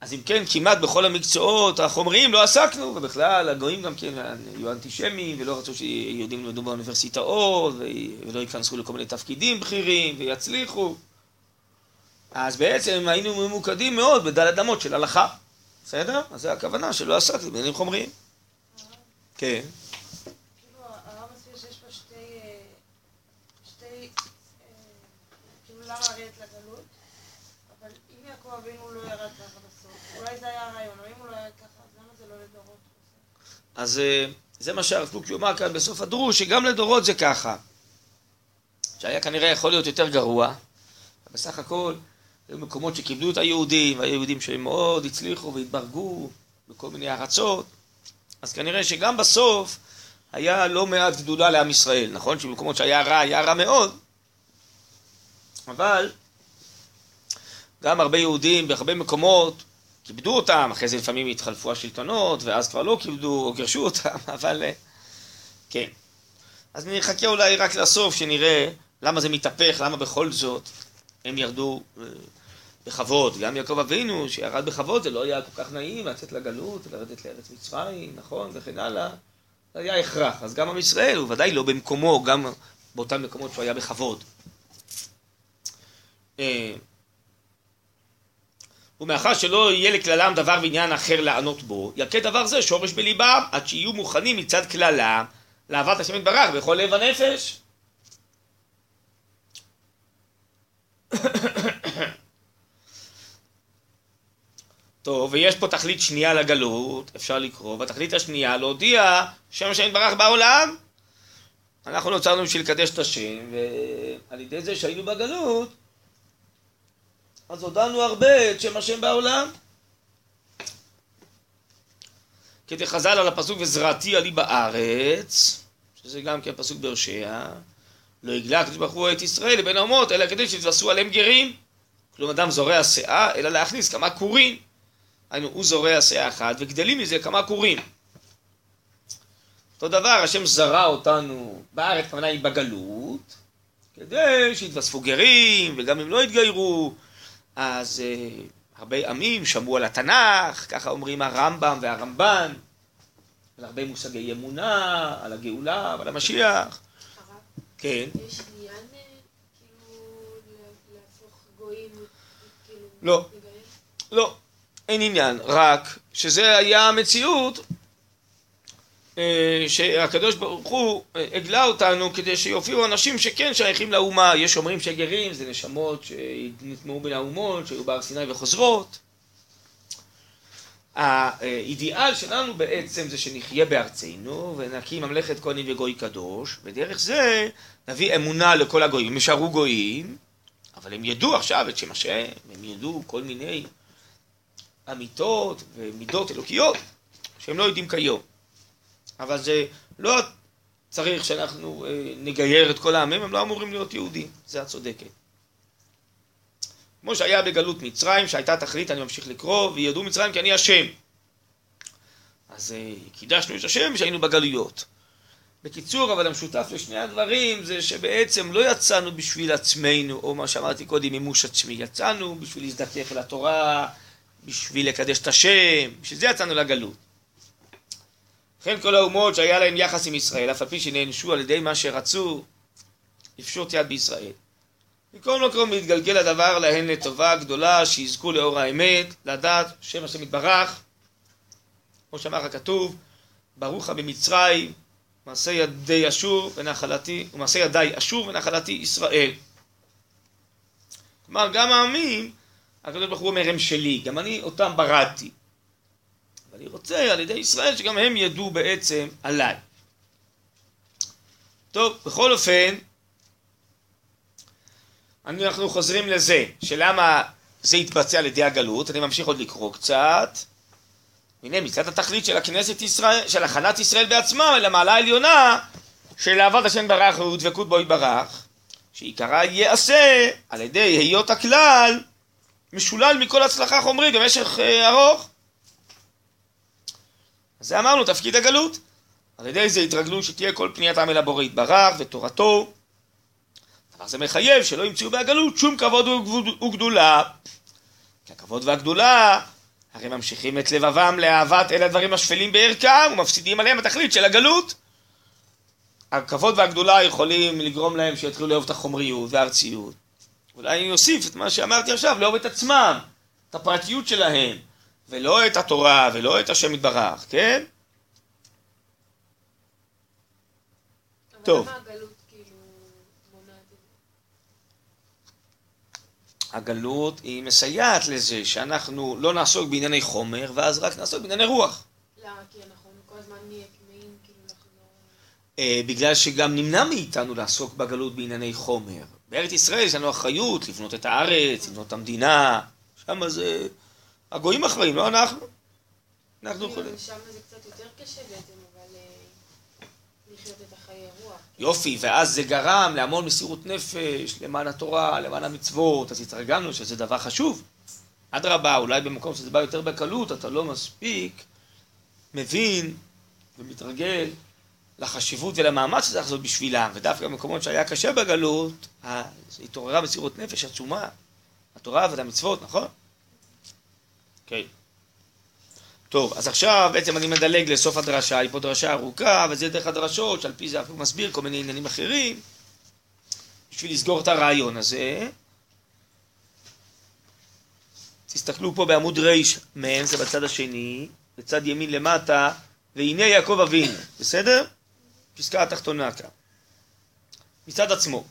Speaker 1: אז אם כן, כמעט בכל המקצועות החומריים לא עסקנו, ובכלל הגויים גם כן היו אנטישמים ולא רצו שיהודים ילמדו באוניברסיטאות ולא ייכנסו לכל מיני תפקידים בכירים ויצליחו. אז בעצם היינו ממוקדים מאוד בדלת אמות של הלכה. בסדר? אז זה הכוונה שלא עסקתי בעניינים חומריים. כן.
Speaker 3: אז לא
Speaker 1: אה, זה מה שהרב קוק יאמר כאן בסוף הדרוש, שגם לדורות זה ככה. שהיה כנראה יכול להיות יותר גרוע. בסך הכל, היו מקומות שכיבדו את היהודים, והיו יהודים שהם מאוד הצליחו והתברגו בכל מיני ארצות. אז כנראה שגם בסוף היה לא מעט גדולה לעם ישראל, נכון? שבמקומות שהיה רע, היה רע מאוד. אבל גם הרבה יהודים בהרבה מקומות כיבדו אותם, אחרי זה לפעמים התחלפו השלטונות, ואז כבר לא כיבדו או גירשו אותם, <laughs> אבל אה, כן. אז נחכה אולי רק לסוף, שנראה למה זה מתהפך, למה בכל זאת הם ירדו אה, בכבוד. גם יעקב אבינו, שירד בכבוד, זה לא היה כל כך נעים לצאת לגלות, לרדת לארץ מצרים, נכון, וכן הלאה. זה היה הכרח. אז גם עם ישראל הוא ודאי לא במקומו, גם באותם מקומות שהוא היה בכבוד. אה, ומאחר שלא יהיה לכללם דבר ועניין אחר לענות בו, יכה דבר זה שורש בליבם, עד שיהיו מוכנים מצד כללם לאהבת השם יתברך בכל לב הנפש. טוב, ויש פה תכלית שנייה לגלות, אפשר לקרוא, והתכלית השנייה להודיע שם השם יתברך בעולם. אנחנו נוצרנו בשביל לקדש את השם, ועל ידי זה שהיינו בגלות, אז הודענו הרבה את שם השם בעולם. כדי חז"ל על הפסוק וזרעתי עלי בארץ, שזה גם כן פסוק בהושע, לא יגלה הקדוש ברוך הוא את ישראל לבין האומות, אלא כדי שיתווספו עליהם גרים. כלומר אדם זורע שאה, אלא להכניס כמה כורים. היינו, הוא זורע שאה אחת, וגדלים מזה כמה כורים. אותו דבר, השם זרע אותנו בארץ, כוונה היא בגלות, כדי שיתווספו גרים, וגם אם לא יתגיירו, אז uh, הרבה עמים שמעו על התנ"ך, ככה אומרים הרמב"ם והרמב"ן, על הרבה מושגי אמונה, על הגאולה ועל המשיח. כן.
Speaker 4: יש עניין אה, כאילו כאילו...
Speaker 1: לא. לא, אין עניין, רק שזה היה המציאות אה, שהקדוש ברוך הוא אה, הגלה אותנו כדי שיופיעו אנשים שכן שייכים לאומה. יש אומרים שגרים זה נשמות שנטמעו בין האומות, שהיו בהר סיני וחוזרות. האידיאל שלנו בעצם זה שנחיה בארצנו ונקים ממלכת כהנים וגוי קדוש, ודרך זה נביא אמונה לכל הגויים. הם יישארו גויים, אבל הם ידעו עכשיו את שם השם, הם ידעו כל מיני אמיתות ומידות אלוקיות שהם לא יודעים כיום. אבל זה לא צריך שאנחנו אה, נגייר את כל העמים, הם לא אמורים להיות יהודים, זה את צודקת. כמו שהיה בגלות מצרים, שהייתה תכלית, אני ממשיך לקרוא, וידעו מצרים כי אני השם. אז אה, קידשנו את השם שהיינו בגלויות. בקיצור, אבל המשותף לשני הדברים זה שבעצם לא יצאנו בשביל עצמנו, או מה שאמרתי קודם, מימוש עצמי. יצאנו בשביל להזדכך אל התורה, בשביל לקדש את השם, בשביל זה יצאנו לגלות. לכן כל האומות שהיה להם יחס עם ישראל, אף על פי שנענשו על ידי מה שרצו, לפשוט יד בישראל. מכל מקום להתגלגל הדבר להן לטובה גדולה, שיזכו לאור האמת, לדעת שם השם יתברך, כמו שאמר הכתוב, ברוך במצרים, מעשה ידי אשור ונחלתי, ומעשה ידי אשור ונחלתי ישראל. כלומר, גם העמים, הקדוש ברוך הוא אומר הם שלי, גם אני אותם בראתי. ואני רוצה על ידי ישראל שגם הם ידעו בעצם עליי. טוב, בכל אופן, אנחנו חוזרים לזה, שלמה זה התבצע על ידי הגלות, אני ממשיך עוד לקרוא קצת. הנה, מצד התכלית של הכנסת ישראל, של הכנת ישראל בעצמם אל המעלה העליונה של אהבת השם ברך ודבקות בו יתברך, שעיקרה ייעשה על ידי היות הכלל משולל מכל הצלחה חומרית במשך אה, ארוך. אז זה אמרנו, תפקיד הגלות. על ידי זה התרגלו שתהיה כל פנייתם אל הבורא יתברך ותורתו. דבר זה מחייב שלא ימצאו בהגלות שום כבוד וגדולה. כי הכבוד והגדולה הרי ממשיכים את לבבם לאהבת אלה הדברים השפלים בערכם ומפסידים עליהם התכלית של הגלות. הכבוד והגדולה יכולים לגרום להם שיתחילו לאהוב את החומריות והארציות. אולי אני אוסיף את מה שאמרתי עכשיו, לאהוב את עצמם, את הפרטיות שלהם, ולא את התורה ולא את השם יתברך, כן? טוב.
Speaker 4: למה הגלות כאילו מונעת את זה?
Speaker 1: הגלות היא מסייעת לזה שאנחנו לא נעסוק בענייני חומר, ואז רק נעסוק בענייני רוח.
Speaker 4: למה? כי אנחנו כל הזמן נהיה כמהים, כאילו לחזור...
Speaker 1: אה, בגלל שגם נמנע מאיתנו לעסוק בגלות בענייני חומר. בארץ ישראל יש לנו אחריות לבנות את הארץ, לבנות את המדינה, שם זה... הגויים אחראים, לא אנחנו. אנחנו
Speaker 4: כאילו,
Speaker 1: יכולים.
Speaker 4: שם זה קצת יותר קשה בעצם, אבל אה, לחיות את החיי רוח.
Speaker 1: יופי, ואז זה גרם להמון מסירות נפש, למען התורה, למען המצוות, אז התרגלנו שזה דבר חשוב. אדרבה, אולי במקום שזה בא יותר בקלות, אתה לא מספיק מבין ומתרגל לחשיבות ולמאמץ שצריך לעשות בשבילם, ודווקא במקומות שהיה קשה בגלות, התעוררה מסירות נפש עצומה. התורה והמצוות, נכון? כן. טוב, אז עכשיו בעצם אני מדלג לסוף הדרשה, היא פה דרשה ארוכה, וזה דרך הדרשות, שעל פי זה אנחנו מסביר כל מיני עניינים אחרים, בשביל לסגור את הרעיון הזה. תסתכלו פה בעמוד ר' מ', זה בצד השני, בצד ימין למטה, והנה יעקב אבינו, בסדר? פסקה התחתונה כאן. מצד עצמו.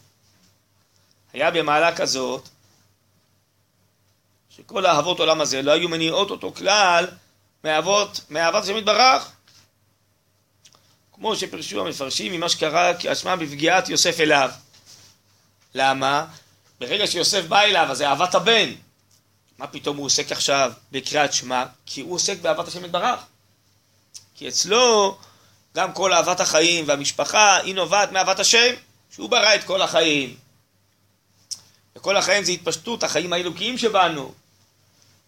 Speaker 1: היה במעלה כזאת, שכל אהבות עולם הזה לא היו מניעות אותו כלל מאהבות, מאהבת השם יתברך. כמו שפרשו המפרשים ממה שקרה כאשמה בפגיעת יוסף אליו. למה? ברגע שיוסף בא אליו, אז זה אהבת הבן. מה פתאום הוא עוסק עכשיו בקריאת שמע? כי הוא עוסק באהבת השם יתברך. כי אצלו גם כל אהבת החיים והמשפחה היא נובעת מאהבת השם, שהוא ברא את כל החיים. וכל החיים זה התפשטות החיים האלוקיים שבנו.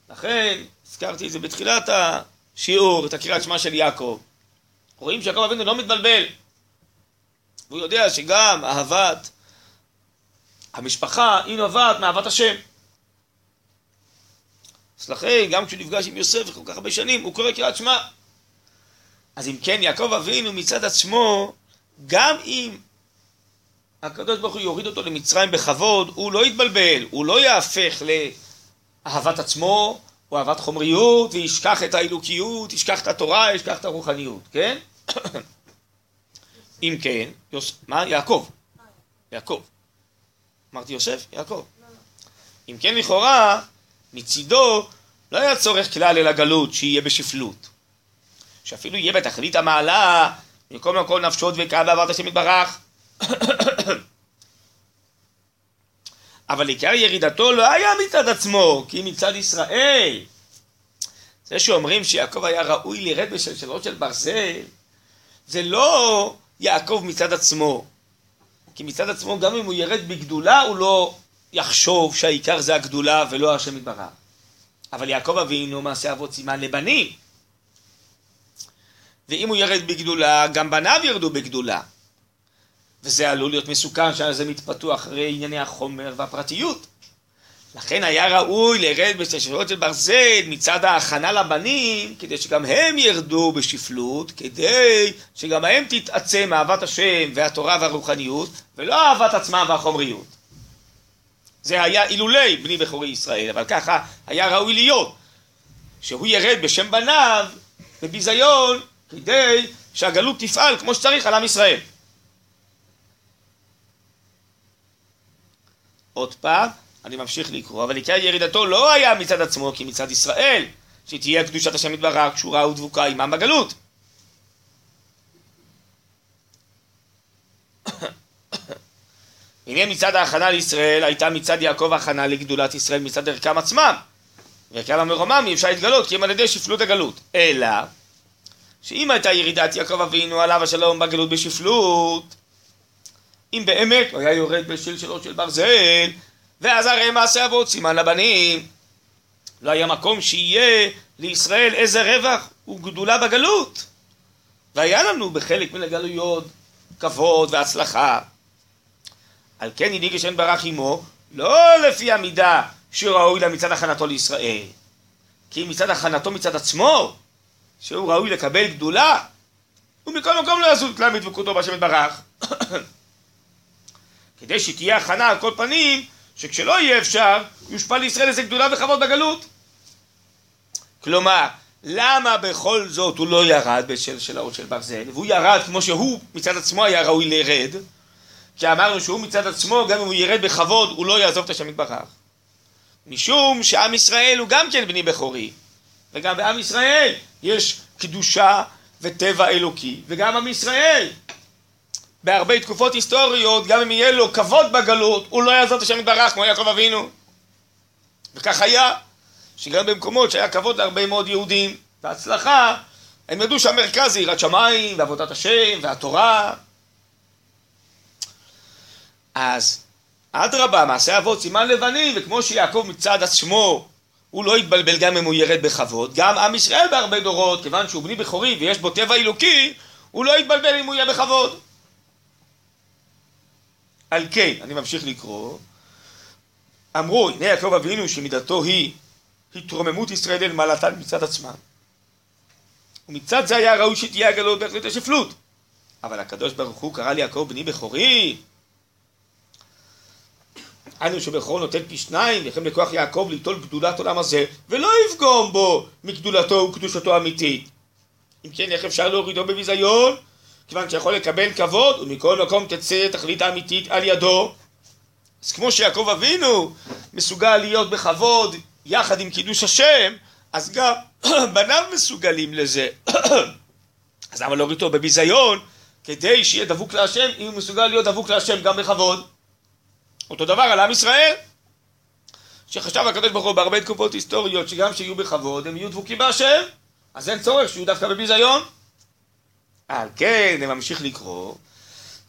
Speaker 1: לכן, הזכרתי את זה בתחילת השיעור, את הקריאת שמע של יעקב. רואים שיעקב אבינו לא מתבלבל. והוא יודע שגם אהבת המשפחה היא נובעת מאהבת השם. אז לכן, גם כשהוא נפגש עם יוסף כל כך הרבה שנים, הוא קורא קריאת שמע. אז אם כן, יעקב אבינו מצד עצמו, גם אם הקדוש ברוך הוא יוריד אותו למצרים בכבוד, הוא לא יתבלבל, הוא לא יהפך לאהבת עצמו, או אהבת חומריות, וישכח את האלוקיות, ישכח את התורה, ישכח את הרוחניות, כן? <coughs> אם כן, יוס... מה? יעקב. יעקב. אמרתי יוסף? יעקב. אם כן, לכאורה, מצידו לא היה צורך כלל אל הגלות שיהיה בשפלות. שאפילו יהיה בתכלית המעלה, מכל מקום נפשו דבקה בעברת השם יתברך. <coughs> אבל עיקר ירידתו לא היה מצד עצמו, כי מצד ישראל. זה שאומרים שיעקב היה ראוי לרד בשלשלות של ברזל, זה לא יעקב מצד עצמו. כי מצד עצמו, גם אם הוא ירד בגדולה, הוא לא יחשוב שהעיקר זה הגדולה ולא השם יתברך. אבל יעקב אבינו מעשה אבות סימן לבנים. ואם הוא ירד בגדולה, גם בניו ירדו בגדולה. וזה עלול להיות מסוכן שזה מתפתח אחרי ענייני החומר והפרטיות. לכן היה ראוי לרד בשלשלות של ברזל מצד ההכנה לבנים, כדי שגם הם ירדו בשפלות, כדי שגם בהם תתעצם אהבת השם והתורה והרוחניות, ולא אהבת עצמם והחומריות. זה היה אילולי בני בכורי ישראל, אבל ככה היה ראוי להיות, שהוא ירד בשם בניו בביזיון, כדי שהגלות תפעל כמו שצריך על עם ישראל. עוד פעם, אני ממשיך לקרוא, אבל עיקר ירידתו לא היה מצד עצמו, כי מצד ישראל, שתהיה קדושת השם יתברך, קשורה ודבוקה עמם בגלות. הנה מצד ההכנה לישראל הייתה מצד יעקב ההכנה לגדולת ישראל מצד ערכם עצמם. וערכם המרומם אי אפשר להתגלות כי הם על ידי שפלות הגלות. אלא שאם הייתה ירידת יעקב אבינו עליו השלום בגלות בשפלות, אם באמת הוא היה יורד בשלשלות של ברזל, ואז הרי מעשה אבות סימן לבנים. לא היה מקום שיהיה לישראל איזה רווח וגדולה בגלות. והיה לנו בחלק מן הגלויות כבוד והצלחה. על כן הנהיג השם ברח עמו, לא לפי המידה שראוי לה מצד הכנתו לישראל, כי מצד הכנתו מצד עצמו, שהוא ראוי לקבל גדולה, ומכל מקום לא יעשו כלל מדבקותו בהשם יתברך. כדי שתהיה הכנה על כל פנים, שכשלא יהיה אפשר, יושפע לישראל איזה גדולה וכבוד בגלות. כלומר, למה בכל זאת הוא לא ירד בשל שלאות של ברזל, והוא ירד כמו שהוא מצד עצמו היה ראוי לרד, כי אמרנו שהוא מצד עצמו, גם אם הוא ירד בכבוד, הוא לא יעזוב את השם יתברך. משום שעם ישראל הוא גם כן בני בכורי, וגם בעם ישראל יש קדושה וטבע אלוקי, וגם עם ישראל בהרבה תקופות היסטוריות, גם אם יהיה לו כבוד בגלות, הוא לא יעזוב את השם יתברך כמו יעקב אבינו. וכך היה, שגם במקומות שהיה כבוד להרבה מאוד יהודים, והצלחה, הם ידעו שהמרכז זה יראת שמיים, ועבודת השם, והתורה. אז אדרבה, מעשה אבות סימן לבנים, וכמו שיעקב מצד עצמו, הוא לא יתבלבל גם אם הוא ירד בכבוד, גם עם ישראל בהרבה דורות, כיוון שהוא בני בכורי ויש בו טבע אלוקי, הוא לא יתבלבל אם הוא יהיה בכבוד. על כן, אני ממשיך לקרוא, אמרו, הנה יעקב אבינו שמידתו היא התרוממות ישראל אל מעלתן מצד עצמם. ומצד זה היה ראוי שתהיה הגלות בהחלט השפלות. אבל הקדוש ברוך הוא קרא ליעקב בני בכורי. היינו שבכורו נותן פי שניים, וכן בכוח יעקב ליטול גדולת עולם הזה, ולא יפגום בו מגדולתו וקדושתו האמיתית. אם כן, איך אפשר להורידו בביזיון? כיוון שיכול לקבל כבוד, ומכל מקום תצא תכלית האמיתית על ידו. אז כמו שיעקב אבינו מסוגל להיות בכבוד יחד עם קידוש השם, אז גם <clears throat> בניו מסוגלים לזה. <clears throat> אז למה להוריד אותו בביזיון? כדי שיהיה דבוק להשם, אם הוא מסוגל להיות דבוק להשם גם בכבוד. אותו דבר על עם ישראל. שחשב הקדוש ברוך הוא בהרבה תקופות היסטוריות שגם שיהיו בכבוד הם יהיו דבוקים בהשם אז אין צורך שיהיו דווקא בביזיון על כן זה ממשיך לקרוא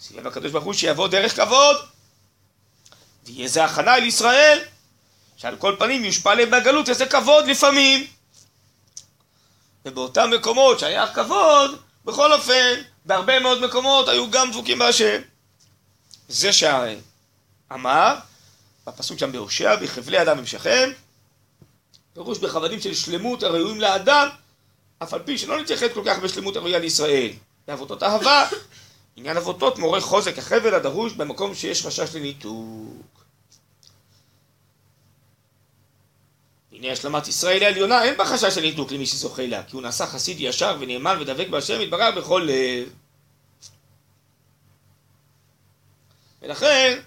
Speaker 1: שיהיה בקדוש ברוך הוא שיבוא דרך כבוד ויהיה זה הכנה אל ישראל שעל כל פנים יושפע להם בגלות איזה כבוד לפעמים. ובאותם מקומות שהיה כבוד בכל אופן בהרבה מאוד מקומות היו גם דבוקים בהשם. זה שאמר בפסוק שם בהושע, בחבלי אדם המשכם, פירוש בכבדים של שלמות הראויים לאדם, אף על פי שלא נתייחד כל כך בשלמות הראויה לישראל. בעבותות אהבה, <laughs> עניין אבותות מורה חוזק החבל הדרוש במקום שיש חשש לניתוק. הנה השלמת ישראל העליונה, אין בה חשש לניתוק למי שזוכה לה, כי הוא נעשה חסיד ישר ונאמן ודבק בהשם יתברך בכל לב. ולכן,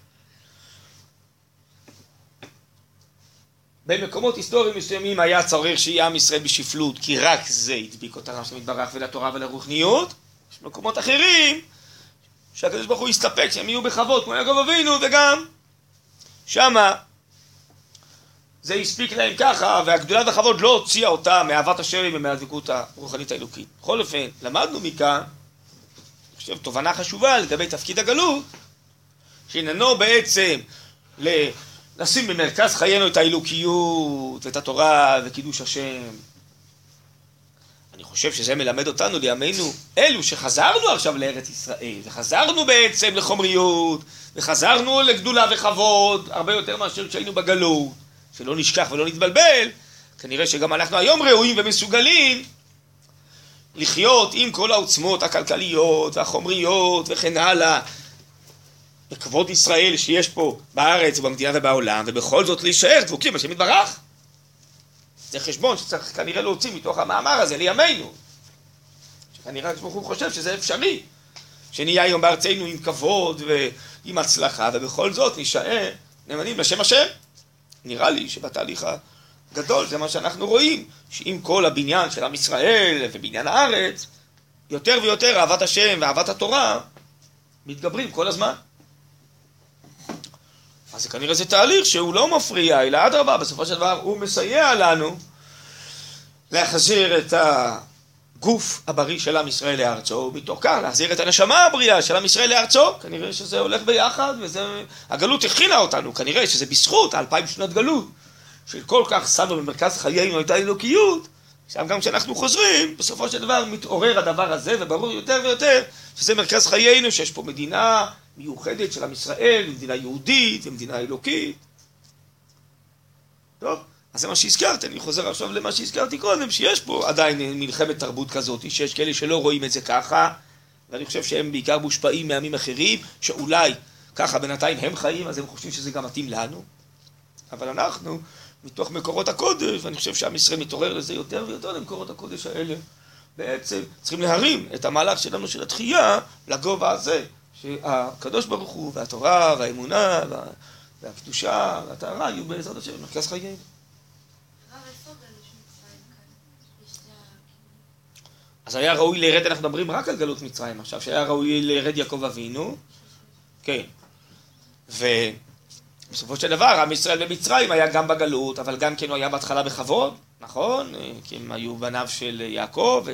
Speaker 1: במקומות היסטוריים מסוימים היה צריך שיהיה עם ישראל בשפלות, כי רק זה הדביק אותם השם יתברך ולתורה ולרוחניות. יש מקומות אחרים שהקדוש ברוך הוא יסתפק שהם יהיו בכבוד, כמו יעקב אבינו, וגם שמה זה הספיק להם ככה, והגדולה והכבוד לא הוציאה אותם מאהבת השם ומהדבקות הרוחנית האלוקית. בכל אופן, למדנו מכאן, אני חושב, תובנה חשובה לגבי תפקיד הגלות, שעניינו בעצם ל... לשים במרכז חיינו את האלוקיות, ואת התורה, וקידוש השם. אני חושב שזה מלמד אותנו, לימינו, אלו שחזרנו עכשיו לארץ ישראל, וחזרנו בעצם לחומריות, וחזרנו לגדולה וכבוד, הרבה יותר מאשר כשהיינו בגלות, שלא נשכח ולא נתבלבל, כנראה שגם אנחנו היום ראויים ומסוגלים לחיות עם כל העוצמות הכלכליות והחומריות וכן הלאה, בכבוד ישראל שיש פה בארץ ובמדינה ובעולם, ובכל זאת להישאר דבוקים בשם יתברך. זה חשבון שצריך כנראה להוציא מתוך המאמר הזה לימינו. שכנראה הקדוש ברוך הוא חושב שזה אפשרי. שנהיה היום בארצנו עם כבוד ועם הצלחה, ובכל זאת נישאר נאמנים לשם השם. נראה לי שבתהליך הגדול זה מה שאנחנו רואים, שעם כל הבניין של עם ישראל ובניין הארץ, יותר ויותר אהבת השם ואהבת התורה מתגברים כל הזמן. אז כנראה זה תהליך שהוא לא מפריע, אלא אדרבה, בסופו של דבר הוא מסייע לנו להחזיר את הגוף הבריא של עם ישראל לארצו, ומתוך כך להחזיר את הנשמה הבריאה של עם ישראל לארצו. כנראה שזה הולך ביחד, וזה... הגלות הכינה אותנו, כנראה שזה בזכות האלפיים שנות גלות, שכל כך שמנו במרכז חיינו את האלוקיות, עכשיו גם כשאנחנו חוזרים, בסופו של דבר מתעורר הדבר הזה, וברור יותר ויותר שזה מרכז חיינו, שיש פה מדינה מיוחדת של עם ישראל, מדינה יהודית ומדינה אלוקית. טוב, אז זה מה שהזכרתי, אני חוזר עכשיו למה שהזכרתי קודם, שיש פה עדיין מלחמת תרבות כזאת, שיש כאלה שלא רואים את זה ככה, ואני חושב שהם בעיקר מושפעים מעמים אחרים, שאולי ככה בינתיים הם חיים, אז הם חושבים שזה גם מתאים לנו. אבל אנחנו, מתוך מקורות הקודש, ואני חושב שעם ישראל מתעורר לזה יותר ויותר למקורות הקודש האלה, בעצם צריכים להרים את המהלך שלנו של התחייה לגובה הזה, שהקדוש ברוך הוא והתורה והאמונה והקדושה והטהרה יהיו בעזרת השם במרכז חיינו. אז היה ראוי לרד, אנחנו מדברים רק על גלות מצרים עכשיו, שהיה ראוי לרד יעקב אבינו, כן, ובסופו של דבר עם ישראל במצרים היה גם בגלות, אבל גם כן הוא היה בהתחלה בכבוד, נכון? כי הם היו בניו של יעקב,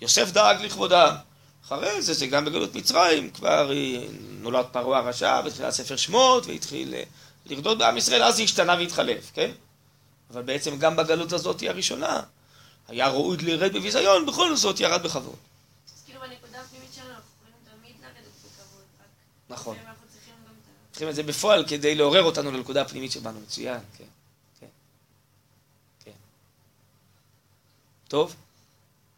Speaker 1: ויוסף דאג לכבודם. אחרי זה, זה גם בגלות מצרים, כבר נולד פרעה הרשע, בתחילת ספר שמות, והתחיל אה, לרדות בעם ישראל, אז זה השתנה והתחלף, כן? אבל בעצם גם בגלות הזאת היא הראשונה, היה ראוי לרד בביזיון, בכל זאת ירד בכבוד.
Speaker 4: כאילו
Speaker 1: נכון.
Speaker 4: צריכים את ה...
Speaker 1: צריכים את זה בפועל כדי לעורר אותנו לנקודה הפנימית שבנו. מצוין, כן. כן. כן. טוב.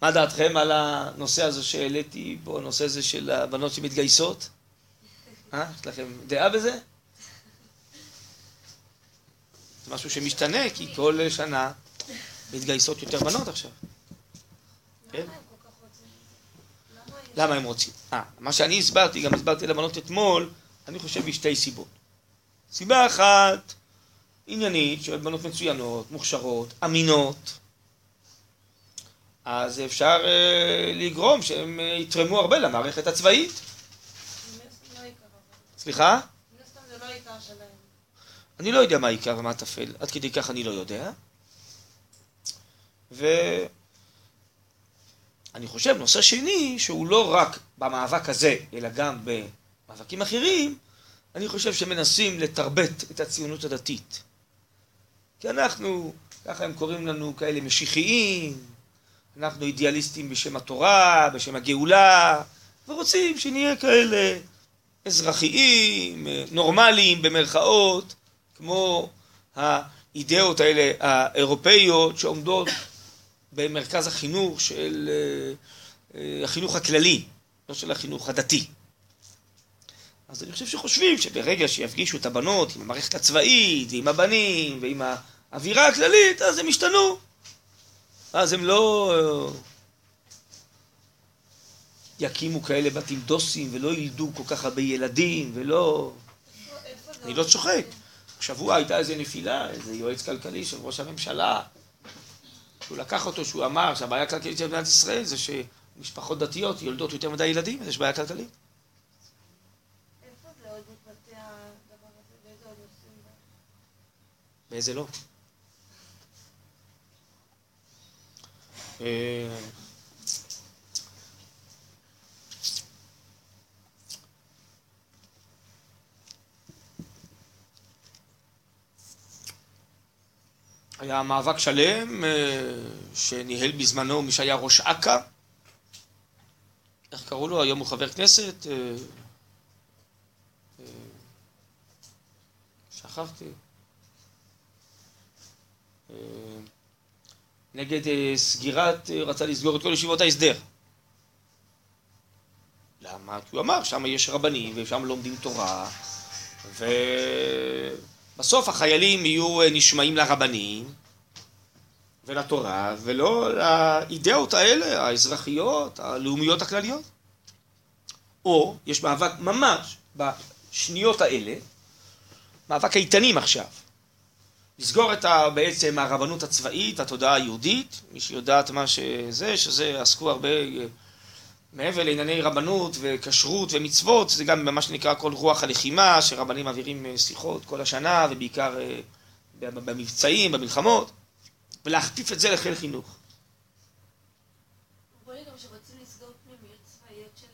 Speaker 1: מה דעתכם על הנושא הזה שהעליתי בו, הנושא הזה של הבנות שמתגייסות? אה? יש לכם דעה בזה? זה משהו שמשתנה, כי כל שנה מתגייסות יותר בנות עכשיו. כן?
Speaker 3: למה הם רוצים?
Speaker 1: אה, מה שאני הסברתי, גם הסברתי לבנות אתמול, אני חושב בשתי סיבות. סיבה אחת, עניינית, של בנות מצוינות, מוכשרות, אמינות, אז אפשר אה, לגרום שהם אה, יתרמו הרבה למערכת הצבאית. סליחה? אני לא יודע מה העיקר ומה הטפל, עד כדי כך אני לא יודע. ואני חושב, נושא שני, שהוא לא רק במאבק הזה, אלא גם במאבקים אחרים, אני חושב שמנסים לתרבט את הציונות הדתית. כי אנחנו, ככה הם קוראים לנו כאלה משיחיים, אנחנו אידיאליסטים בשם התורה, בשם הגאולה, ורוצים שנהיה כאלה אזרחיים, נורמליים במרכאות, כמו האידאות האלה האירופאיות שעומדות במרכז החינוך של אה, אה, החינוך הכללי, לא של החינוך הדתי. אז אני חושב שחושבים שברגע שיפגישו את הבנות עם המערכת הצבאית ועם הבנים ועם האווירה הכללית, אז הם ישתנו. אז הם לא אה, יקימו כאלה בתים דוסים ולא ילדו כל כך הרבה ילדים ולא... אני לא צוחק. השבוע הייתה איזה נפילה, איזה יועץ כלכלי של ראש הממשלה, שהוא לקח אותו, שהוא אמר שהבעיה הכלכלית של מדינת ישראל זה שמשפחות דתיות יולדות יותר מדי ילדים, אז יש בעיה כלכלית.
Speaker 3: איפה זה עוד מתבטא הדבר הזה? באיזה עוד נושאים? זה?
Speaker 1: באיזה לא? היה מאבק שלם אה, שניהל בזמנו מי שהיה ראש אכ"א, איך קראו לו? היום הוא חבר כנסת? אה, אה, שכחתי. נגד אה, סגירת, אה, רצה לסגור את כל ישיבות ההסדר. למה? כי הוא אמר, שם יש רבנים ושם לומדים תורה, ובסוף החיילים יהיו אה, נשמעים לרבנים ולתורה, ולא לאידאות האלה, האזרחיות, הלאומיות הכלליות. או, יש מאבק ממש בשניות האלה, מאבק איתנים עכשיו. לסגור את ה, בעצם הרבנות הצבאית, התודעה היהודית, מי שיודעת מה שזה, שזה עסקו הרבה אה, מעבר לענייני רבנות וכשרות ומצוות, זה גם במה שנקרא כל רוח הלחימה, שרבנים מעבירים אה, שיחות כל השנה, ובעיקר אה, במבצעים, במלחמות, ולהכפיף את זה לחיל חינוך.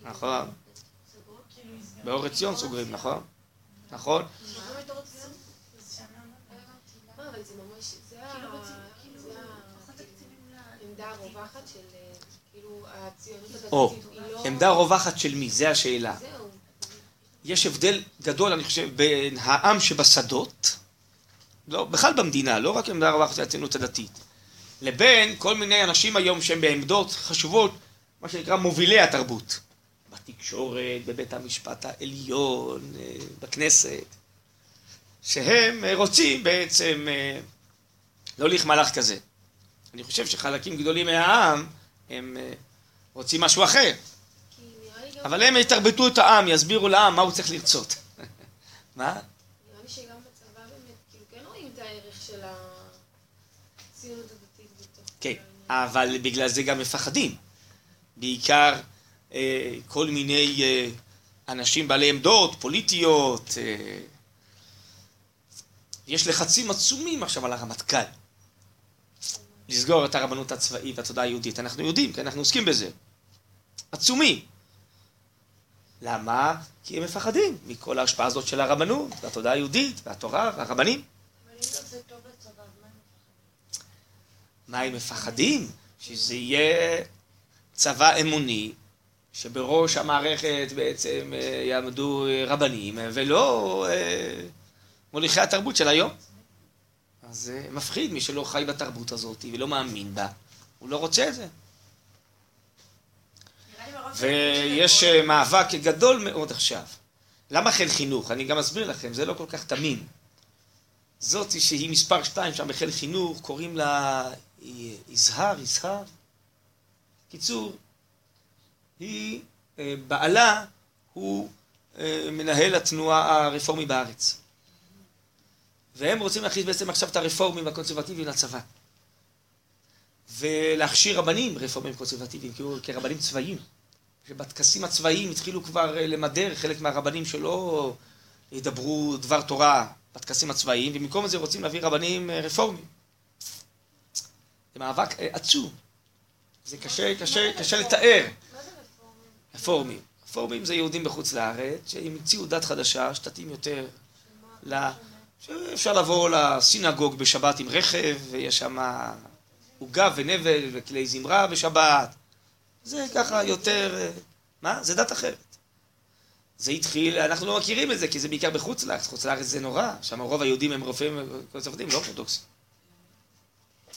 Speaker 1: נכון.
Speaker 3: כאילו.
Speaker 1: באור עציון סוגרים, נכון? נכון?
Speaker 4: סגרו את אור עציון?
Speaker 3: אז שנה לא
Speaker 4: מה, אבל זה ממש... זה
Speaker 3: כאילו
Speaker 4: ה-
Speaker 3: רוצים- כאילו,
Speaker 4: זה ה-
Speaker 3: פחות תקציבים ל-
Speaker 4: העמדה הרווחת של אה, כאילו הציונות הדתית.
Speaker 1: או,
Speaker 4: היא לא-
Speaker 1: עמדה רווחת של מי? זה השאלה. יש הבדל גדול, אני חושב, בין העם שבשדות, לא, בכלל במדינה, לא רק עמדה רווחת של הציונות הדתית, לבין כל מיני אנשים היום שהם בעמדות חשובות, מה שנקרא מובילי התרבות. בתקשורת, בבית המשפט העליון, אה, בכנסת, שהם אה, רוצים בעצם אה, להוליך מהלך כזה. אני חושב שחלקים גדולים מהעם, הם אה, רוצים משהו אחר. אבל הם יתרבטו את העם, יסבירו לעם מה הוא צריך לרצות. <laughs> מה?
Speaker 4: נראה לי שגם בצבא באמת, כאילו כן רואים את הערך של הציונות הדתית בתוך...
Speaker 1: כן. אבל בגלל זה גם מפחדים. בעיקר כל מיני אנשים בעלי עמדות פוליטיות. יש לחצים עצומים עכשיו על הרמטכ"ל. לסגור את הרבנות הצבאית והתודעה היהודית. אנחנו יודעים, כי אנחנו עוסקים בזה. עצומים. למה? כי הם מפחדים מכל ההשפעה הזאת של הרבנות, והתודעה היהודית, והתורה, והרבנים.
Speaker 3: מה הם מפחדים?
Speaker 1: שזה יהיה צבא אמוני, שבראש המערכת בעצם אה, יעמדו אה, רבנים, אה, ולא מוליכי התרבות של היום. אז זה מפחיד מי שלא חי בתרבות הזאת ולא מאמין בה, הוא לא רוצה את זה. ויש אה, מאבק גדול מאוד עכשיו. למה חיל חינוך? אני גם אסביר לכם, זה לא כל כך תמים. זאתי שהיא מספר שתיים שם בחיל חינוך, קוראים לה אה, יזהר, יזהר. קיצור, היא אה, בעלה הוא אה, מנהל התנועה הרפורמי בארץ. והם רוצים להכניס בעצם עכשיו את הרפורמים והקונסרבטיביים לצבא. ולהכשיר רבנים רפורמים קונסרבטיביים, כאילו כרבנים צבאיים. שבטקסים הצבאיים התחילו כבר אה, למדר חלק מהרבנים שלא ידברו דבר תורה בטקסים הצבאיים, ובמקום זה רוצים להביא רבנים אה, רפורמים. זה מאבק אה, עצום. זה קשה, קשה, קשה לתאר.
Speaker 3: רפורמים?
Speaker 1: רפורמים. זה יהודים בחוץ לארץ, שהמציאו דת חדשה, שתתאים יותר ל... שאפשר לבוא לסינגוג בשבת עם רכב, ויש שם עוגה ונבל וכלי זמרה בשבת. זה ככה יותר... מה? זה דת אחרת. זה התחיל, אנחנו לא מכירים את זה, כי זה בעיקר בחוץ לארץ. חוץ לארץ זה נורא, שם רוב היהודים הם רופאים קונסרבטיביים, לא אורתודוקסים.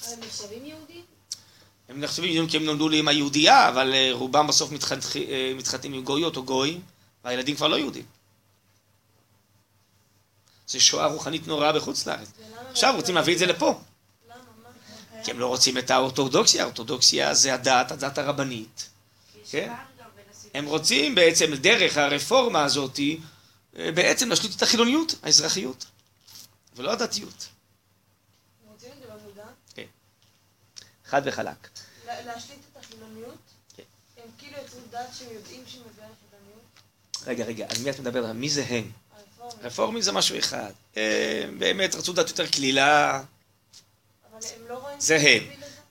Speaker 4: הם נחשבים יהודים?
Speaker 1: הם נחשבים יהודים כי הם נולדו לאמא יהודייה, אבל אה, רובם בסוף אה, מתחתנים עם גויות או גויים, והילדים כבר לא יהודים. זה שואה רוחנית נוראה בחוץ לארץ.
Speaker 3: ולמה
Speaker 1: עכשיו
Speaker 3: לא-
Speaker 1: רוצים להביא את זה לפה. כי הם לא רוצים את האורתודוקסיה, האורתודוקסיה זה הדת, הדת הרבנית. כן? הם רוצים בעצם דרך הרפורמה הזאת אה, בעצם להשליט את החילוניות, האזרחיות, ולא הדתיות.
Speaker 3: במודע?
Speaker 1: חד וחלק.
Speaker 3: לה- להשליט את החילוניות?
Speaker 1: כן.
Speaker 3: הם כאילו יצרו דת שהם יודעים שהיא מביאה לחילוניות?
Speaker 1: רגע, רגע, על מי את מדברת? מי זה הם? רפורמים זה משהו אחד. הם באמת רצו דת יותר קלילה.
Speaker 3: לא.
Speaker 1: זה הם.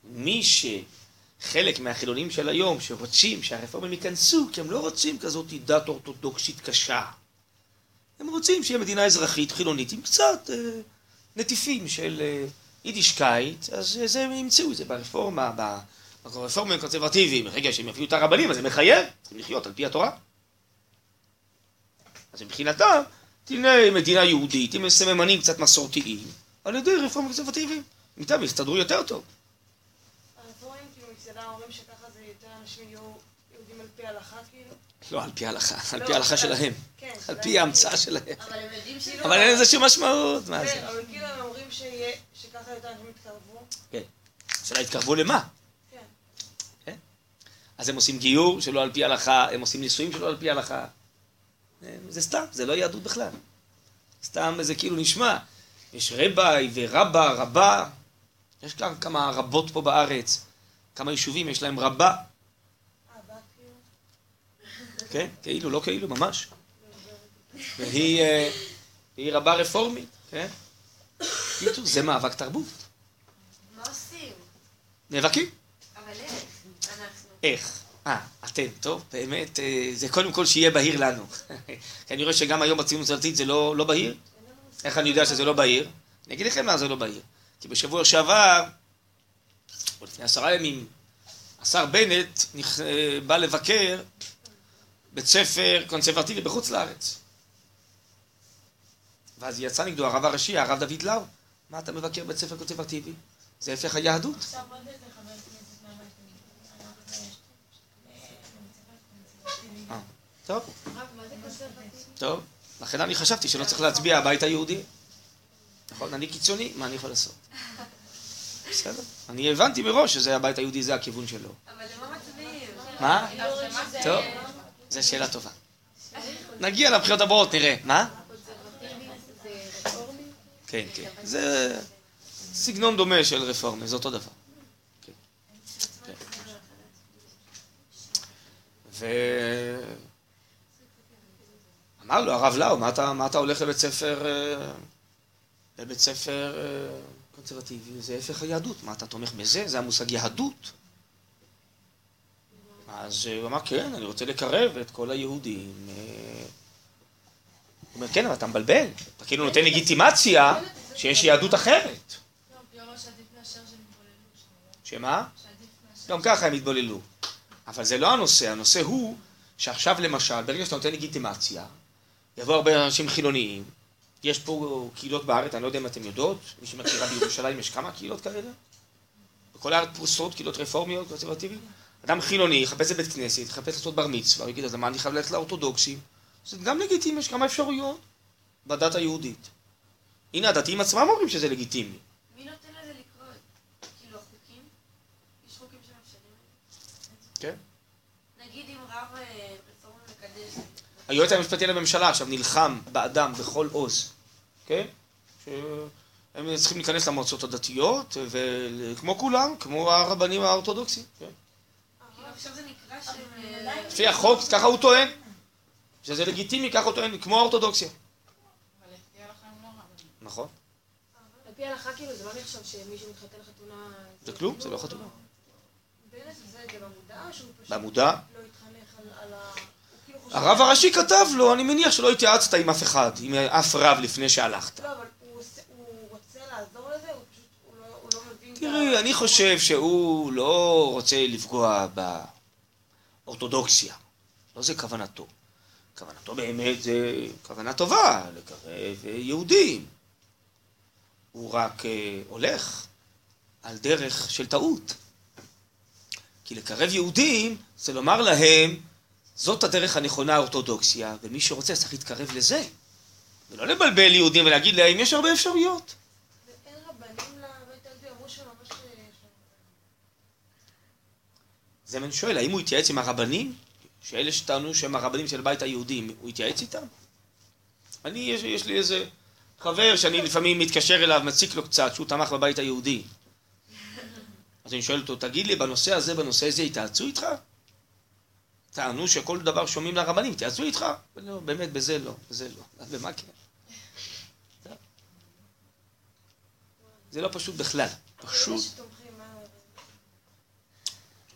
Speaker 1: מי שחלק מהחילונים של היום, שרוצים שהרפורמים ייכנסו, כי הם לא רוצים כזאת דת אורתודוקסית קשה. הם רוצים שיהיה מדינה אזרחית חילונית עם קצת אה, נטיפים של אה, יידישקייט, אז אה, זה, הם ימצאו את זה ברפורמה, ברפורמים הקונסרבטיביים. רגע, שהם יביאו את הרבנים, אז זה מחייב, צריכים לחיות על פי התורה. אז מבחינתם, תהיה מדינה יהודית עם סממנים קצת מסורתיים, על ידי רפורמים קונסרבטיביים. איתם יסתדרו יותר טוב.
Speaker 3: הרפורמים כאילו מצדם אומרים שככה זה יותר אנשים יהיו יהודים על פי ההלכה כאילו?
Speaker 1: לא, על פי ההלכה, על
Speaker 3: לא,
Speaker 1: פי ההלכה שלהם,
Speaker 3: כן.
Speaker 1: על פי ההמצאה שלהם.
Speaker 4: אבל הם יודעים
Speaker 1: אבל אין לזה שום משמעות, מה
Speaker 3: כן,
Speaker 1: זה?
Speaker 3: אבל כאילו הם אומרים שככה יותר אנשים יתקרבו.
Speaker 1: השאלה התקרבו למה?
Speaker 3: כן.
Speaker 1: אז הם עושים גיור שלא על פי ההלכה, הם עושים נישואים שלא על פי ההלכה. זה סתם, זה לא יהדות בכלל. סתם זה כאילו נשמע. יש רביי ורבה, רבה. יש גם כמה רבות פה בארץ. כמה יישובים יש להם רבה.
Speaker 3: כאילו?
Speaker 1: כן, כאילו, לא כאילו, ממש. והיא אה, היא רבה רפורמית, כן? קיצור, זה מאבק תרבות.
Speaker 4: מה עושים?
Speaker 1: נאבקים.
Speaker 4: אבל איך? אנחנו.
Speaker 1: איך? אה, אתם, טוב, באמת, אה, זה קודם כל שיהיה בהיר לנו. <laughs> כי אני רואה שגם היום בציונות הדתית זה לא, לא בהיר. איך אני יודע שזה לא בהיר? אני אגיד לכם מה זה לא בהיר. כי בשבוע שעבר, או לפני עשרה ימים, השר בנט נכ... אה, בא לבקר בית ספר קונסרבטיבי בחוץ לארץ. ואז יצא נגדו הרב הראשי, הרב דוד לאו. מה אתה מבקר בית ספר קונסרבטיבי? זה הפך היהדות.
Speaker 5: עכשיו עוד איזה חבר כנסת מהבית היהודי.
Speaker 1: אה, טוב. טוב, לכן אני חשבתי שלא צריך להצביע הבית היהודי. נכון, אני קיצוני, מה אני יכול לעשות? בסדר. אני הבנתי מראש שזה הבית היהודי, זה הכיוון שלו.
Speaker 4: אבל למה מצביעים?
Speaker 1: מה? טוב, זו שאלה טובה. נגיע לבחירות הבאות, נראה. מה? כן, כן. זה סגנון דומה של רפורמי, זה אותו דבר. כן. כן. ו... אמר לו הרב לאו, מה אתה, מה אתה הולך לבית ספר, אה, לבית ספר אה, קונסרבטיבי? זה הפך היהדות. מה אתה תומך בזה? זה המושג יהדות. אז הוא אמר, כן, אני רוצה לקרב את כל היהודים. אה, הוא אומר, כן, אבל אתה מבלבל. אתה כאילו נותן לגיטימציה שיש יהדות אחרת. שמה? גם ככה הם יתבוללו. אבל זה לא הנושא, הנושא הוא שעכשיו למשל, ברגע שאתה נותן לגיטימציה, יבואו הרבה אנשים חילוניים, יש פה קהילות בארץ, אני לא יודע אם אתם יודעות, מי שמכירה בירושלים יש כמה קהילות כאלה? בכל הארץ פרוסות, קהילות רפורמיות, קונסרבטיביות. אדם חילוני יחפש לבית כנסת, יחפש לעשות בר מצווה, יגיד, אז למה אני חייב ללכת לאורתודוקסים? זה גם לגיטימי, יש כמה אפשרויות בדת היהודית. הנה, הדתיים עצמם אומרים שזה לגיטימי.
Speaker 4: מי נותן לזה לקרות? כאילו החוקים? יש חוקים שמאפשרים את זה?
Speaker 1: כן.
Speaker 4: נגיד אם רב אה, רפורמי
Speaker 1: היועץ המשפטי לממשלה עכשיו נלחם באדם בכל עוז, כן? שהם צריכים להיכנס למועצות הדתיות, וכמו כולם, כמו הרבנים האורתודוקסים, כן?
Speaker 4: אה,
Speaker 1: לפי החוק, ככה הוא טוען. שזה לגיטימי, ככה הוא טוען, כמו האורתודוקסיה.
Speaker 5: אבל לפי ההלכה הם לא רבנים.
Speaker 1: נכון.
Speaker 4: על פי ההלכה כאילו זה לא נחשב שמישהו מתחתן לחתונה...
Speaker 1: זה כלום, זה לא חתונה.
Speaker 3: בנט עושה את זה במודע, או שהוא פשוט. לא התחנך על ה...
Speaker 1: הרב הראשי כתב לו, אני מניח שלא התייעצת עם אף אחד, עם אף רב לפני שהלכת.
Speaker 3: לא, אבל הוא רוצה לעזור לזה, הוא לא- לא מבין...
Speaker 1: תראי, אני חושב שהוא לא רוצה לפגוע באורתודוקסיה. לא זה כוונתו. כוונתו באמת זה כוונה טובה, לקרב יהודים. הוא רק אה, הולך על דרך של טעות. כי לקרב יהודים זה לומר להם, זאת הדרך הנכונה האורתודוקסיה, ומי שרוצה צריך להתקרב לזה. ולא לבלבל יהודים ולהגיד להם, יש הרבה אפשרויות.
Speaker 3: אה,
Speaker 1: זה מה אני שואל, האם הוא התייעץ עם הרבנים? שאלה שטענו שהם הרבנים של הבית היהודי, הוא התייעץ איתם? אני, יש, יש לי איזה חבר שאני לפעמים מתקשר אליו, מציק לו קצת, שהוא תמך בבית היהודי. אז אני שואל אותו, תגיד לי, בנושא הזה, בנושא הזה, התייעצו איתך? טענו שכל דבר שומעים לרבנים, התייעצו איתך? לא, באמת, בזה לא, בזה לא. אז במה כן? זה לא פשוט בכלל, פשוט.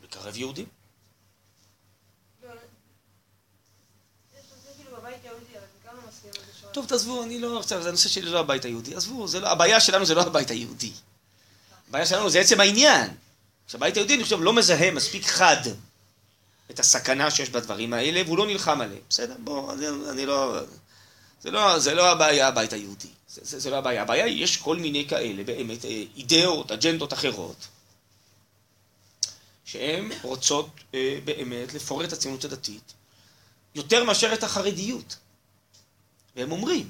Speaker 1: לקרב יהודים.
Speaker 3: לא, נושא כאילו לא.
Speaker 1: טוב, תעזבו, אני לא, עכשיו, זה הנושא שלי לא הבית היהודי. עזבו, לא, הבעיה שלנו זה לא הבית היהודי. הבעיה שלנו זה עצם העניין. שהבית היהודי, אני חושב, לא מזהה מספיק חד את הסכנה שיש בדברים האלה, והוא לא נלחם עליהם. בסדר? בוא, אני, אני לא... זה לא, זה לא הבעיה, הבית היהודי. זה, זה, זה לא הבעיה. הבעיה היא, יש כל מיני כאלה, באמת, אה, אידאות, אג'נדות אחרות, שהן רוצות אה, באמת לפורר את הציונות הדתית, יותר מאשר את החרדיות. והם אומרים,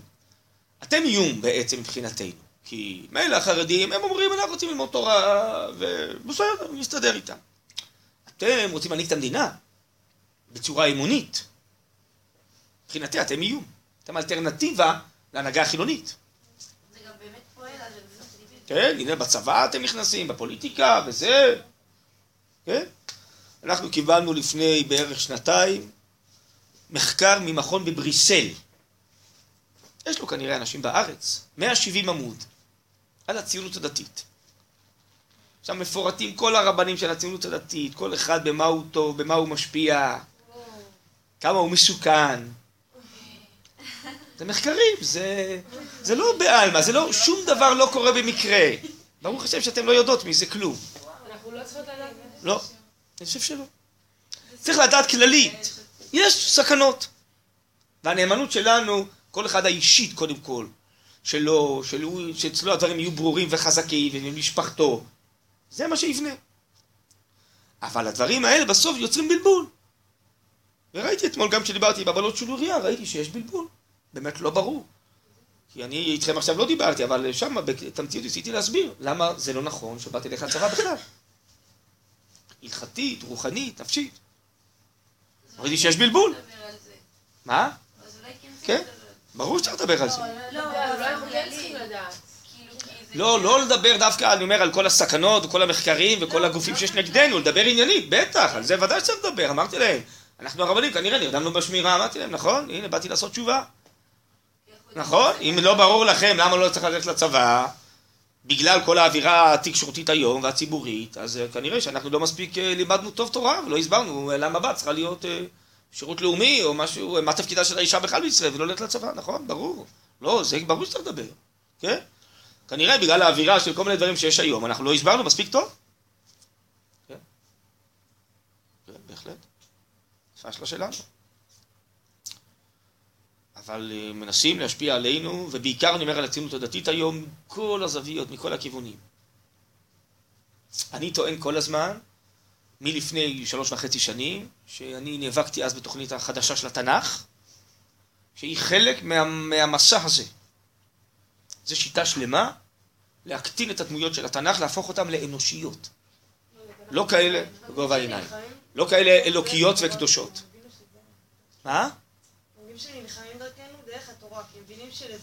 Speaker 1: אתם איום בעצם מבחינתנו, כי מילא החרדים, הם אומרים, אנחנו רוצים ללמוד תורה, ובסדר, נסתדר איתם. אתם רוצים להנהיג את המדינה בצורה אמונית. מבחינתי אתם איום. אתם אלטרנטיבה להנהגה החילונית.
Speaker 4: זה גם באמת פועל על.
Speaker 1: כן, הנה בצבא אתם נכנסים, בפוליטיקה וזה. כן? אנחנו קיבלנו לפני בערך שנתיים מחקר ממכון בבריסל. יש לו כנראה אנשים בארץ, 170 עמוד, על הציונות הדתית. שם מפורטים כל הרבנים של הציונות הדתית, כל אחד במה הוא טוב, במה הוא משפיע, כמה הוא מסוכן. זה מחקרים, זה, זה לא בעלמא, זה לא, שום דבר לא קורה במקרה. ברוך השם שאתם לא יודעות מזה כלום.
Speaker 4: אנחנו לא צריכות לדעת.
Speaker 1: לא, אני חושב שלא. צריך לדעת כללית, יש סכנות. והנאמנות שלנו, כל אחד האישית קודם כל, שלו, שלו, שאצלו הדברים יהיו ברורים וחזקים, ומשפחתו, זה מה שיבנה. אבל הדברים האלה בסוף יוצרים בלבול. וראיתי אתמול, גם כשדיברתי עם הבנות של אוריה, ראיתי שיש בלבול. באמת לא ברור. כי אני איתכם עכשיו לא דיברתי, אבל שם בתמצית ניסיתי להסביר למה זה לא נכון שבאתי לך צבא בכלל. הלכתית, רוחנית, נפשית. ראיתי שיש בלבול. מה?
Speaker 5: אז אולי כן צריך
Speaker 1: כן.
Speaker 5: לדבר.
Speaker 1: ברור שצריך לדבר על זה.
Speaker 4: לא, אולי אנחנו כן.
Speaker 5: כאילו, זה...
Speaker 1: לא, לא לדבר דווקא, אני אומר, על כל הסכנות וכל המחקרים וכל הגופים שיש נגדנו, לדבר עניינית, בטח, על זה ודאי שצריך לדבר, אמרתי להם. אנחנו הרבנים כנראה נרדמנו בשמירה, אמרתי להם, נכון? הנה, באתי לעשות תשובה. נכון? אם לא ברור לכם למה לא צריך ללכת לצבא, בגלל כל האווירה התקשורתית היום והציבורית, אז אה, כנראה שאנחנו לא מספיק אה, לימדנו טוב תורה ולא הסברנו אה, למה בת צריכה להיות שירות לאומי או משהו, מה תפקידה של האישה בכלל בישראל ולא ללכת לצבא, נכון? ברור. לא, זה ברור שצריך לדבר, כן? כנראה בגלל האווירה של כל מיני דברים שיש היום, אנחנו לא הסברנו מספיק טוב. כן, כן בהחלט. פשלה שלנו. אבל אה, מנסים להשפיע עלינו, ובעיקר אני אומר על הציונות הדתית היום, כל הזוויות, מכל הכיוונים. אני טוען כל הזמן, מלפני שלוש וחצי שנים, שאני נאבקתי אז בתוכנית החדשה של התנ"ך, שהיא חלק מה, מהמסע הזה. זו שיטה שלמה להקטין את הדמויות של התנ"ך, להפוך אותן לאנושיות. לא כאלה בגובה העיניים. לא כאלה אלוקיות וקדושות. מה?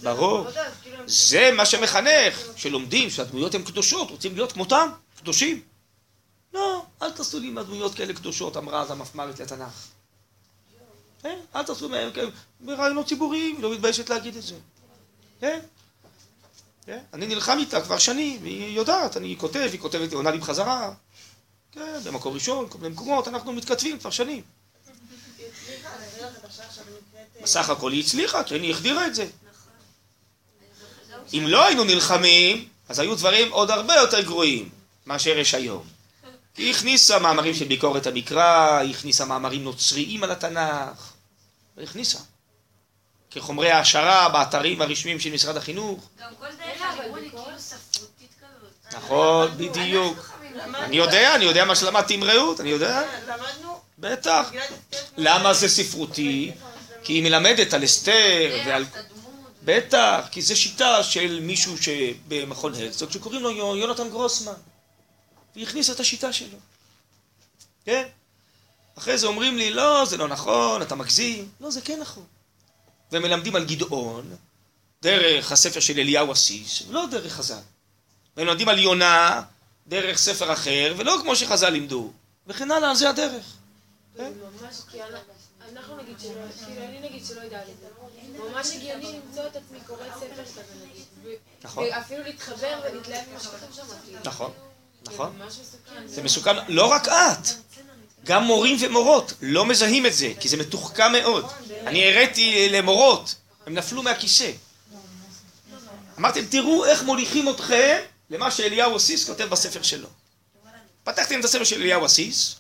Speaker 1: ברור.
Speaker 3: לא כאילו
Speaker 1: זה מה שמחנך, שלומדים שהדמויות הן קדושות, רוצים להיות כמותם, קדושים. לא, אל תעשו לי מהדמויות כאלה קדושות, אמרה אז המפמ"רית לתנ"ך. כן, אל תעשו מהם כאלה, ברעיונות ציבוריים, לא מתביישת להגיד את זה. כן? כן? אני נלחם איתה כבר שנים, והיא יודעת, אני כותב, היא כותבת, היא עונה לי בחזרה. כן, במקום ראשון, כל מיני מקומות, אנחנו מתכתבים כבר שנים.
Speaker 3: היא היא
Speaker 1: בסך הכל היא הצליחה, כי אני החדירה את זה. אם לא היינו נלחמים, אז היו דברים עוד הרבה יותר גרועים מאשר יש היום. היא הכניסה מאמרים של ביקורת המקרא, היא הכניסה מאמרים נוצריים על התנ"ך, היא הכניסה. כחומרי העשרה באתרים הרשמיים של משרד החינוך.
Speaker 5: גם כל דרך הלימוד היא כאילו ספרותית כזאת.
Speaker 1: נכון, בדיוק. אני יודע, אני יודע מה שלמדתי עם רעות, אני יודע.
Speaker 3: למדנו...
Speaker 1: בטח. למה זה ספרותי? כי היא מלמדת על אסתר ועל... בטח, כי זו שיטה של מישהו שבמכון הרצוג, שקוראים לו יו- יונתן גרוסמן. והיא הכניסה את השיטה שלו. כן? אחרי זה אומרים לי, לא, זה לא נכון, אתה מגזים. לא, זה כן נכון. ומלמדים על גדעון, דרך הספר של אליהו עסיס, ולא דרך חז"ל. ומלמדים על יונה, דרך ספר אחר, ולא כמו שחז"ל לימדו. וכן הלאה, זה הדרך.
Speaker 4: זה ממש, כי אנ- אנחנו נגיד שלא, כאילו אני נגיד שלא יודעת. ממש הגיוני למצוא את עצמי קוראת ספר כזה נגיד.
Speaker 1: נכון.
Speaker 4: ואפילו להתחבר ולהתלהב ממה שכתוב שם.
Speaker 1: נכון, נכון. זה מסוכן, לא רק את, גם מורים ומורות לא מזהים את זה, כי זה מתוחכם מאוד. אני הראיתי למורות, הם נפלו מהכיסא. אמרתם, תראו איך מוליכים אתכם למה שאליהו אסיס כותב בספר שלו. פתחתם את הספר של אליהו אסיס,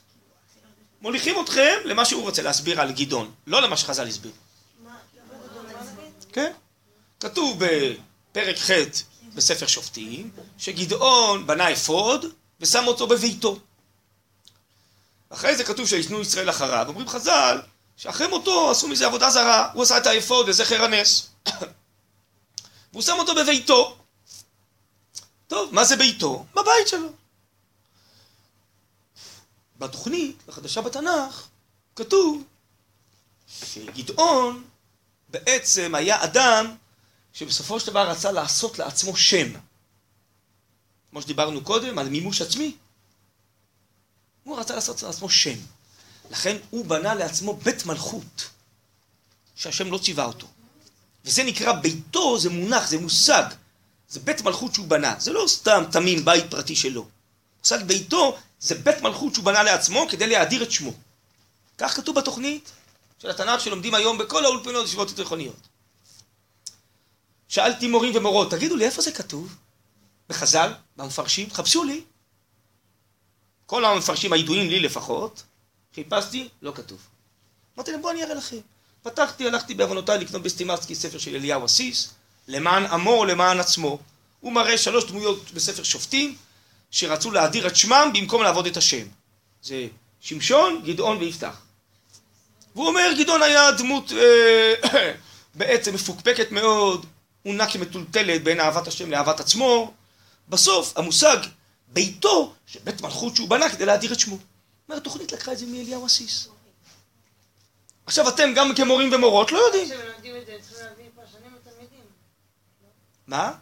Speaker 1: מוליכים אתכם למה שהוא רוצה להסביר על גדעון, לא למה שחז"ל הסביר. כן? כתוב בפרק ח' בספר שופטים, שגדעון בנה אפוד ושם אותו בביתו. אחרי זה כתוב שישנו ישראל אחריו, אומרים חז"ל, שאחרי מותו עשו מזה עבודה זרה, הוא עשה את האפוד לזכר הנס. <coughs> והוא שם אותו בביתו. טוב, מה זה ביתו? בבית שלו. בתוכנית החדשה בתנ"ך כתוב שגדעון בעצם היה אדם שבסופו של דבר רצה לעשות לעצמו שם. כמו שדיברנו קודם, על מימוש עצמי. הוא רצה לעשות לעצמו שם. לכן הוא בנה לעצמו בית מלכות, שהשם לא ציווה אותו. וזה נקרא ביתו, זה מונח, זה מושג. זה בית מלכות שהוא בנה. זה לא סתם תמים בית פרטי שלו. מושג ביתו זה בית מלכות שהוא בנה לעצמו כדי להאדיר את שמו. כך כתוב בתוכנית של התנ"ך שלומדים היום בכל האולפנות ישיבות התיכוניות. שאלתי מורים ומורות, תגידו לי, איפה זה כתוב? בחז"ל, במפרשים, חפשו לי. כל המפרשים הידועים לי לפחות, חיפשתי, לא כתוב. אמרתי להם, בואו אני אראה לכם. פתחתי, הלכתי בעוונותיי לקנות בסטימצקי ספר של אליהו אסיס, למען עמו או למען עצמו. הוא מראה שלוש דמויות בספר שופטים, שרצו להאדיר את שמם במקום לעבוד את השם. זה שמשון, גדעון ויפתח. והוא אומר, גדעון היה דמות אה, <coughs> בעצם מפוקפקת מאוד, הוא נע כמטולטלת בין אהבת השם לאהבת עצמו. בסוף, המושג ביתו, שבית מלכות שהוא בנה כדי להאדיר את שמו. אומר, התוכנית לקחה את זה מאליהו עסיס. עכשיו אתם גם כמורים ומורות לא יודעים.
Speaker 3: כשמלמדים את זה, צריכים להביא פרשנים לתלמידים.
Speaker 1: מה?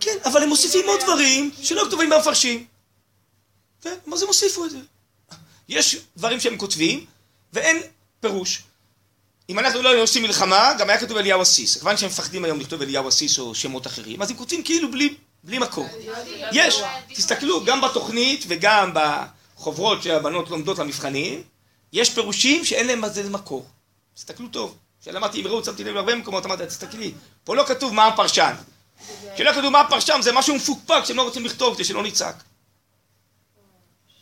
Speaker 1: כן, אבל הם מוסיפים עוד דברים שלא כתובים במפרשים. כן, מה זה מוסיפו את זה? יש דברים שהם כותבים, ואין פירוש. אם אנחנו לא היינו עושים מלחמה, גם היה כתוב אליהו עסיס. כיוון שהם מפחדים היום לכתוב אליהו עסיס או שמות אחרים, אז הם כותבים כאילו בלי, בלי מקור. יש, תסתכלו, גם בתוכנית וגם בחוברות שהבנות לומדות למבחנים, יש פירושים שאין להם איזה מקור. תסתכלו טוב. כשלמדתי עם רעות שמתי לב להרבה מקומות, אמרתי, תסתכלי, פה לא כתוב מה הפרשן. כשלא כתוב מה הפרשן זה משהו מפוקפק שהם לא רוצים לכתוב כדי שלא נצעק.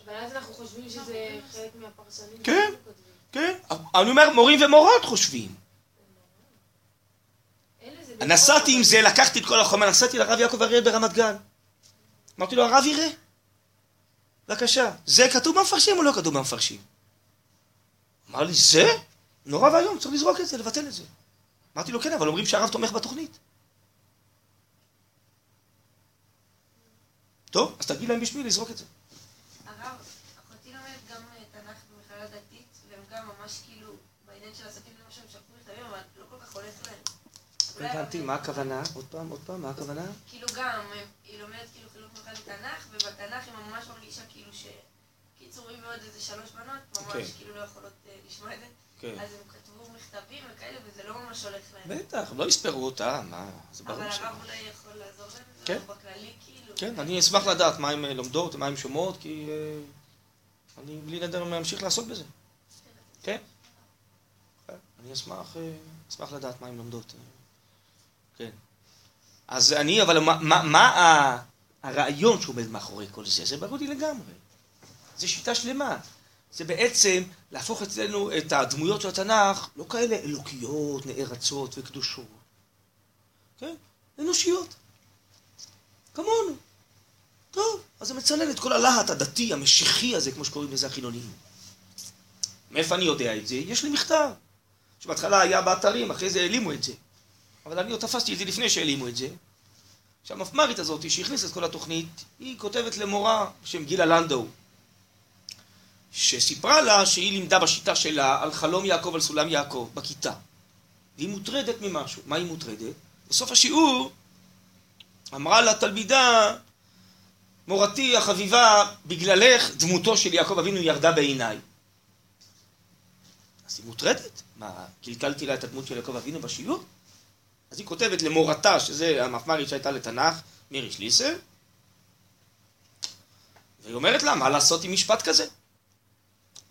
Speaker 4: אבל אז אנחנו חושבים שזה חלק מהפרשנים.
Speaker 1: כן. כן? אני אומר, מורים ומורות חושבים. נסעתי עם זה, לקחתי את כל החומר, נסעתי לרב יעקב אריאל ברמת גן. אמרתי לו, הרב יראה. בבקשה, זה כתוב במפרשים או לא כתוב במפרשים? אמר לי, זה? נורא ואיום, צריך לזרוק את זה, לבטל את זה. אמרתי לו, כן, אבל אומרים שהרב תומך בתוכנית. טוב, אז תגיד להם בשביל לזרוק את זה.
Speaker 5: הרב, אחותי לומדת גם אה, תנ"ך במכללה דתית, והם גם ממש כאילו, בעניין של עסקים למשל, הם שלחו מכתבים, אבל לא כל כך הולך להם.
Speaker 1: לא הבנתי, מה הכוונה? עוד פעם, עוד פעם, מה הכוונה?
Speaker 5: כאילו גם, היא לומדת כאילו חינוך מיוחד לתנ"ך, ובתנ"ך היא ממש מרגישה כאילו ש... קיצור, היא ועוד איזה שלוש בנות, ממש
Speaker 1: כן.
Speaker 5: כאילו לא יכולות אה, לשמוע את זה.
Speaker 1: כן.
Speaker 5: אז הם כתבו מכתבים וכאלה, וזה לא ממש הולך להם.
Speaker 1: בטח, לא יספרו אותה, מה, זה
Speaker 5: אבל
Speaker 1: ברור ש...
Speaker 5: הרב אולי יכול לעזור להם?
Speaker 1: כן.
Speaker 5: בכללי כאילו?
Speaker 1: כן, אני אשמח לדעת מה הן לומדות, מה הן שומעות, כי אה, אני בלי נדר ממשיך לעסוק בזה. כן? כן, אני אשמח, אה, אשמח לדעת מה הן לומדות. אה, כן. אז אני, אבל מה, מה, מה הרעיון שעומד מאחורי כל זה? זה ברור לי לגמרי. זה שיטה שלמה. זה בעצם להפוך אצלנו את הדמויות של התנ"ך לא כאלה אלוקיות, נערצות וקדושות. כן? אנושיות. כמונו. טוב, אז זה מצנן את כל הלהט הדתי, המשיחי הזה, כמו שקוראים לזה החילוניים. מאיפה אני יודע את זה? יש לי מכתב, שבהתחלה היה באתרים, אחרי זה העלימו את זה. אבל אני עוד תפסתי את זה לפני שהעלימו את זה. שהמפמ"רית הזאת, שהכניסה את כל התוכנית, היא כותבת למורה בשם גילה לנדאו, שסיפרה לה שהיא לימדה בשיטה שלה על חלום יעקב על סולם יעקב, בכיתה. והיא מוטרדת ממשהו. מה היא מוטרדת? בסוף השיעור אמרה לתלמידה, מורתי החביבה, בגללך דמותו של יעקב אבינו ירדה בעיניי. אז היא מוטרדת? מה, קלקלתי לה את הדמות של יעקב אבינו בשיעור? אז היא כותבת למורתה, שזה המפמ"רית שהייתה לתנ"ך, מירי שליסל, והיא אומרת לה, מה לעשות עם משפט כזה?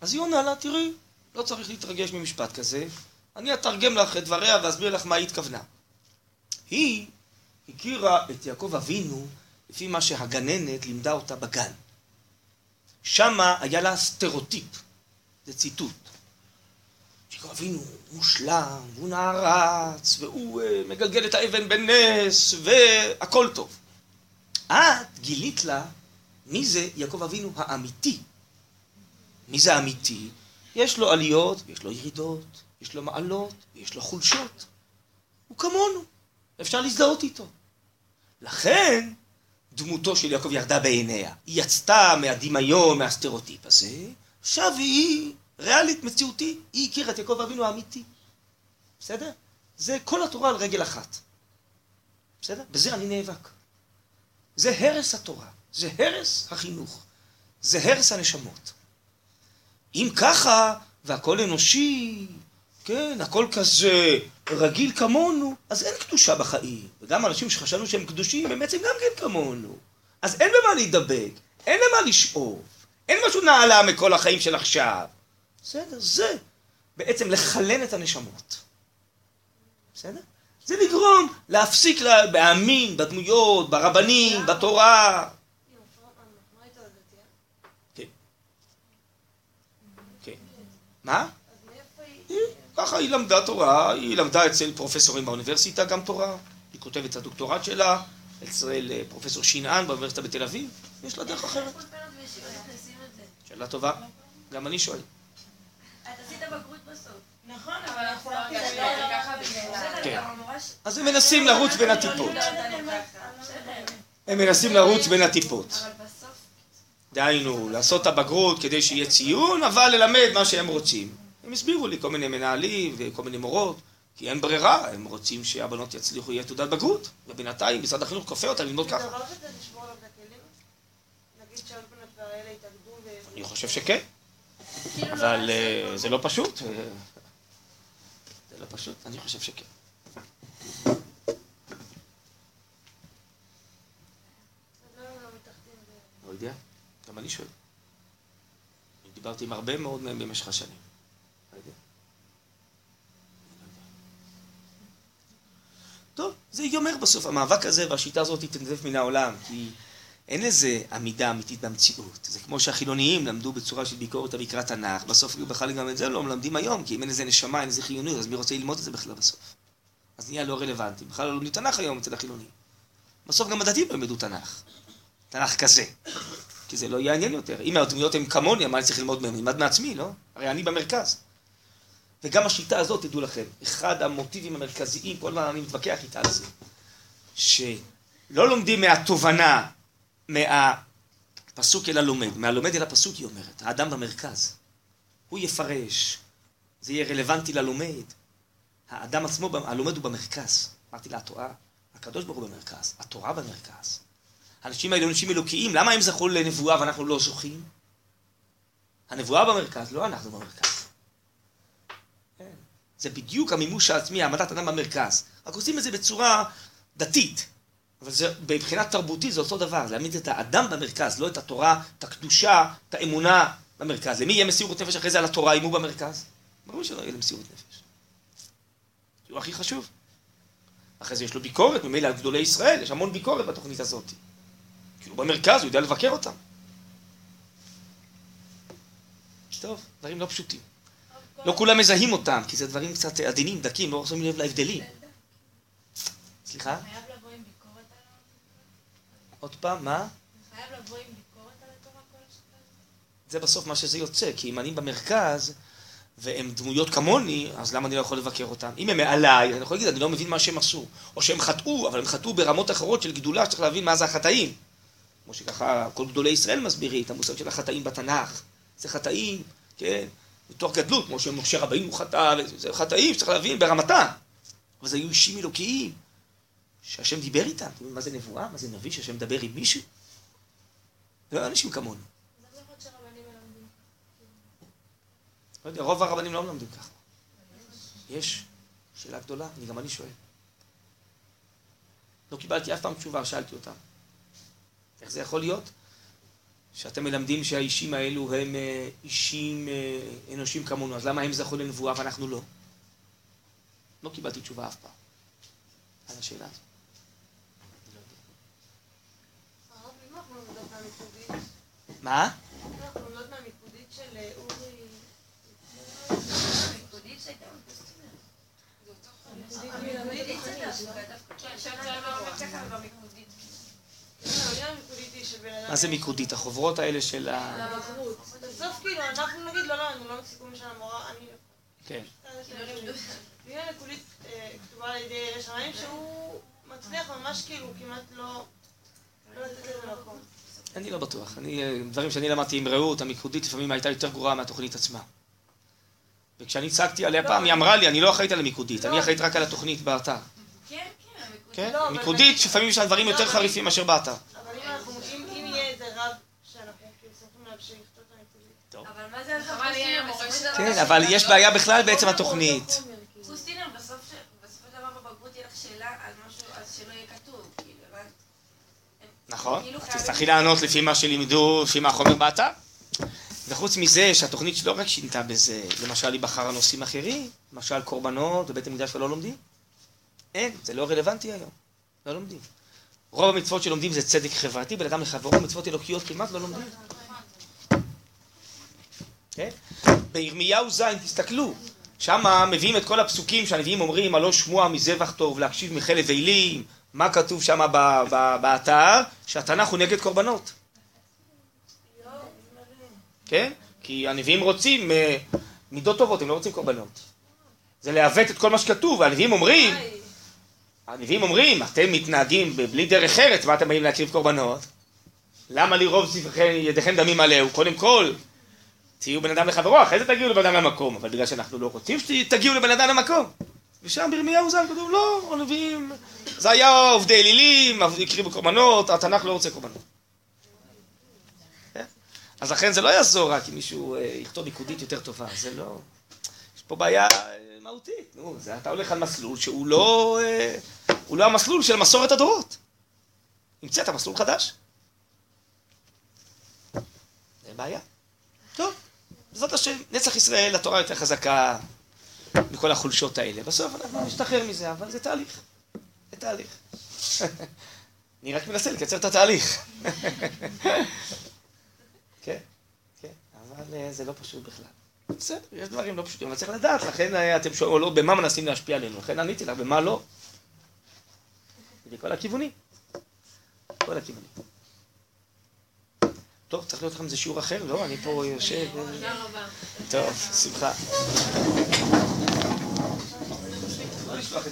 Speaker 1: אז היא עונה לה, תראי, לא צריך להתרגש ממשפט כזה, אני אתרגם לך את דבריה ואסביר לך מה היא התכוונה. היא הכירה את יעקב אבינו לפי מה שהגננת לימדה אותה בגן. שמה היה לה סטריאוטיפ, זה ציטוט. יעקב אבינו מושלם, והוא נערץ, והוא uh, מגלגל את האבן בנס, והכל טוב. את גילית לה מי זה יעקב אבינו האמיתי. מי זה האמיתי? יש לו עליות, ויש לו ירידות, יש לו מעלות, ויש לו חולשות. הוא כמונו, אפשר להזדהות איתו. לכן, דמותו של יעקב ירדה בעיניה. היא יצתה מהדמיון, מהסטריאוטיפ הזה, עכשיו היא ריאלית, מציאותית, היא הכירה את יעקב אבינו האמיתי. בסדר? זה כל התורה על רגל אחת. בסדר? בזה אני נאבק. זה הרס התורה, זה הרס החינוך, זה הרס הנשמות. אם ככה, והכל אנושי, כן, הכל כזה רגיל כמונו, אז אין קדושה בחיים. וגם אנשים שחשבנו שהם קדושים, הם בעצם גם כן כמונו. אז אין במה להידבק, אין למה לשאוב, אין משהו נעלה מכל החיים של עכשיו. בסדר, זה בעצם לחלן את הנשמות. בסדר? זה לגרום להפסיק לה- להאמין בדמויות, ברבנים, בתורה.
Speaker 3: היא המפמ"רית הדתייה.
Speaker 1: כן. כן. מה?
Speaker 3: היא...
Speaker 1: ככה היא למדה תורה, היא למדה אצל פרופסורים באוניברסיטה גם תורה, היא כותבת את הדוקטורט שלה אצל אה, פרופסור שנען באוניברסיטה בתל אביב, יש לה דרך אחרת. שאלה טובה, גם אני שואל.
Speaker 5: את עשית בגרות בסוף.
Speaker 3: נכון,
Speaker 5: אבל אנחנו לא ככה בסדר,
Speaker 1: כן. אז הם מנסים לרוץ בין הטיפות.
Speaker 5: לא.
Speaker 1: הם מנסים לרוץ בין הטיפות. דהיינו, לעשות את הבגרות כדי שיהיה ציון, אבל ללמד מה שהם רוצים. הם הסבירו לי כל מיני מנהלים וכל מיני מורות, כי אין ברירה, הם רוצים שהבנות יצליחו, יהיה תעודת בגרות, ובינתיים משרד החינוך כופה אותם ללמוד ככה. אני חושב שכן,
Speaker 5: כאילו לא
Speaker 1: אבל אה, זה לא פשוט. אה, זה לא פשוט, אני חושב שכן.
Speaker 3: אז למה הם לא מתאחדים ו...
Speaker 1: לא יודע, גם אני שואל. אני דיברתי עם הרבה מאוד מהם במשך השנים. לא. לא. טוב, זה ייגמר בסוף. המאבק הזה והשיטה הזאת תתנדף מן העולם, כי אין לזה עמידה אמיתית במציאות. זה כמו שהחילוניים למדו בצורה של ביקורת על מקרא תנ"ך, בסוף בכלל גם את זה לא מלמדים היום, כי אם אין לזה נשמה, אין לזה חיוניות, אז מי רוצה ללמוד את זה בכלל בסוף? אז נהיה לא רלוונטי. בכלל לא לומדים תנ"ך היום אצל החילונים. בסוף גם הדתיים לא ילמדו תנ"ך. תנ"ך כזה. כי זה לא יעניין יותר. אם הדמויות הן כמוני, מה אני צריך ללמוד מהם? נלמד מעצמי, לא? הרי אני במרכז. וגם השיטה הזאת, תדעו לכם, אחד המוטיבים המרכזיים, כל הזמן אני מתווכח איתה על זה, שלא לומדים מהתובנה, מהפסוק אל הלומד, מהלומד אל הפסוק, היא אומרת, האדם במרכז. הוא יפרש, זה יהיה רלוונטי ללומד. האדם עצמו, הלומד הוא במרכז. אמרתי לה, התורה, הקדוש ברוך הוא במרכז, התורה במרכז. האנשים האלה אנשים אלוקיים, למה הם זכו לנבואה ואנחנו לא זוכים? הנבואה במרכז, לא אנחנו במרכז. כן. זה בדיוק המימוש העצמי, העמדת אדם במרכז. רק עושים את זה בצורה דתית. אבל זה, מבחינה תרבותית זה אותו דבר, להעמיד את האדם במרכז, לא את התורה, את הקדושה, את האמונה במרכז. למי יהיה מסירות נפש אחרי זה על התורה אם הוא במרכז? ברור שלא יהיה למסירות נפש. הוא הכי חשוב. אחרי זה יש לו ביקורת, ממילא על גדולי ישראל, יש המון ביקורת בתוכנית הזאת. כאילו במרכז, הוא יודע לבקר אותם. טוב, דברים לא פשוטים. לא כולם מזהים אותם, כי זה דברים קצת עדינים, דקים, לא שמים לב להבדלים. סליחה? עוד פעם, מה? זה בסוף מה שזה יוצא, כי אם אני במרכז, והם דמויות כמוני, אז למה אני לא יכול לבקר אותם? אם הם מעליי, אני יכול להגיד, אני לא מבין מה שהם עשו. או שהם חטאו, אבל הם חטאו ברמות אחרות של גדולה, שצריך להבין מה זה החטאים. כמו שככה כל גדולי ישראל מסבירים את המושג של החטאים בתנ"ך. זה חטאים, כן, מתוך גדלות, כמו שמשה רבינו חטא, זה חטאים שצריך להבין ברמתם. אבל זה היו אישים אלוקיים, שהשם דיבר איתם. אתם יודעים מה זה נבואה? מה זה נביא שהשם מדבר עם מישהו? לא אנשים כמונו. לא יודע, רוב הרבנים לא מלמדים ככה. יש שאלה גדולה, אני גם אני שואל. לא קיבלתי אף פעם תשובה, שאלתי אותם. איך זה יכול להיות? שאתם מלמדים שהאישים האלו הם אה, אישים אה, אנושים כמונו, אז למה הם זכו לנבואה ואנחנו לא? לא קיבלתי תשובה אף פעם על השאלה הזאת. אני מה זה מיקודית? החוברות האלה של ה...
Speaker 4: לבגרות.
Speaker 3: בסוף כאילו, אנחנו נגיד, לא למדנו, לא סיכום של המורה, אני...
Speaker 1: כן.
Speaker 3: ואם המיקודית אה, כתובה על ידי שמיים, שהוא מצליח ממש כאילו כמעט לא... לא לתת לזה מקום.
Speaker 1: אני לא בטוח. אני, אה, דברים שאני למדתי עם רעות, המיקודית לפעמים הייתה יותר גרועה מהתוכנית עצמה. וכשאני הצגתי עליה
Speaker 3: לא,
Speaker 1: פעם, היא
Speaker 3: אני-
Speaker 1: אמרה לי, אני לא אחראית על המיקודית,
Speaker 3: לא,
Speaker 1: אני אחראית רק על התוכנית באתר.
Speaker 5: כן, כן?
Speaker 3: לא, אבל
Speaker 1: מיקודית, לפעמים יש דברים
Speaker 3: לא,
Speaker 1: יותר
Speaker 3: אבל-
Speaker 1: חריפים מאשר באתר.
Speaker 3: אבל אם אנחנו... אם אם יהיה איזה רב שאנחנו כאילו סומכים עליו שיכתוב את המיקודית.
Speaker 5: אבל מה זה על
Speaker 4: אבל יהיה
Speaker 5: פוסטינר? בסופו
Speaker 4: מורשת.
Speaker 5: של דבר...
Speaker 1: כן, אבל יש בעיה בכלל בעצם התוכנית.
Speaker 4: כאילו.
Speaker 1: נכון?
Speaker 5: כאילו
Speaker 1: תצטרכי לענות לפי מה שלימדו, לפי מה החומר באתר. וחוץ מזה, שהתוכנית שלא רק שינתה בזה, למשל היא בחרה נושאים אחרים, למשל קורבנות בבית המקדש ולא לומדים. אין, זה לא רלוונטי היום. לא לומדים. רוב המצוות שלומדים זה צדק חברתי, בן אדם לחברו, מצוות אלוקיות כמעט לא לומדים. כן? בירמיהו ז', תסתכלו, שם מביאים את כל הפסוקים שהנביאים אומרים, הלא שמוע מזבח טוב, להקשיב מחלב אילים, מה כתוב שם באתר? שהתנ"ך הוא נגד קורבנות. כן? כי הנביאים רוצים אה, מידות טובות, הם לא רוצים קורבנות. זה לעוות את כל מה שכתוב, והנביאים אומרים, הנביאים אומרים, אתם מתנהגים בלי דרך ארץ, מה אתם באים להקריב קורבנות? למה לרוב ידיכם דמים עליהו? קודם כל, תהיו בן אדם לחברו, אחרי זה תגיעו לבן אדם למקום, אבל בגלל שאנחנו לא רוצים שתגיעו לבן אדם למקום. ושם בירמיהו ז"ל כתוב, לא, הנביאים, זה היה עובדי אלילים, הקריבו קורבנות, התנ"ך לא רוצה קורבנות. כן? אז לכן זה לא יעזור רק אם מישהו אה, יכתוב ניקודית יותר טובה, זה לא... יש פה בעיה אה, מהותית, נו, זה, אתה הולך על מסלול שהוא לא, אה, הוא לא המסלול של מסורת הדורות. המצאת מסלול חדש. זה בעיה. טוב, בעזרת השם, נצח ישראל, התורה יותר חזקה מכל החולשות האלה. בסוף אנחנו נשתחרר מזה, אבל זה תהליך. זה תהליך. <laughs> אני רק מנסה לקצר את התהליך. <laughs> כן, כן, אבל אה, זה לא פשוט בכלל. בסדר, יש דברים לא פשוטים, אבל צריך לדעת, לכן אה, אתם שואלים, לא, במה מנסים להשפיע עלינו? לכן עניתי לך, במה לא? בכל הכיוונים. כל הכיוונים. טוב, צריך להיות לכם איזה שיעור אחר? לא, אני פה יושב... אה,
Speaker 4: תודה רבה.
Speaker 1: טוב, שמחה. לשלוח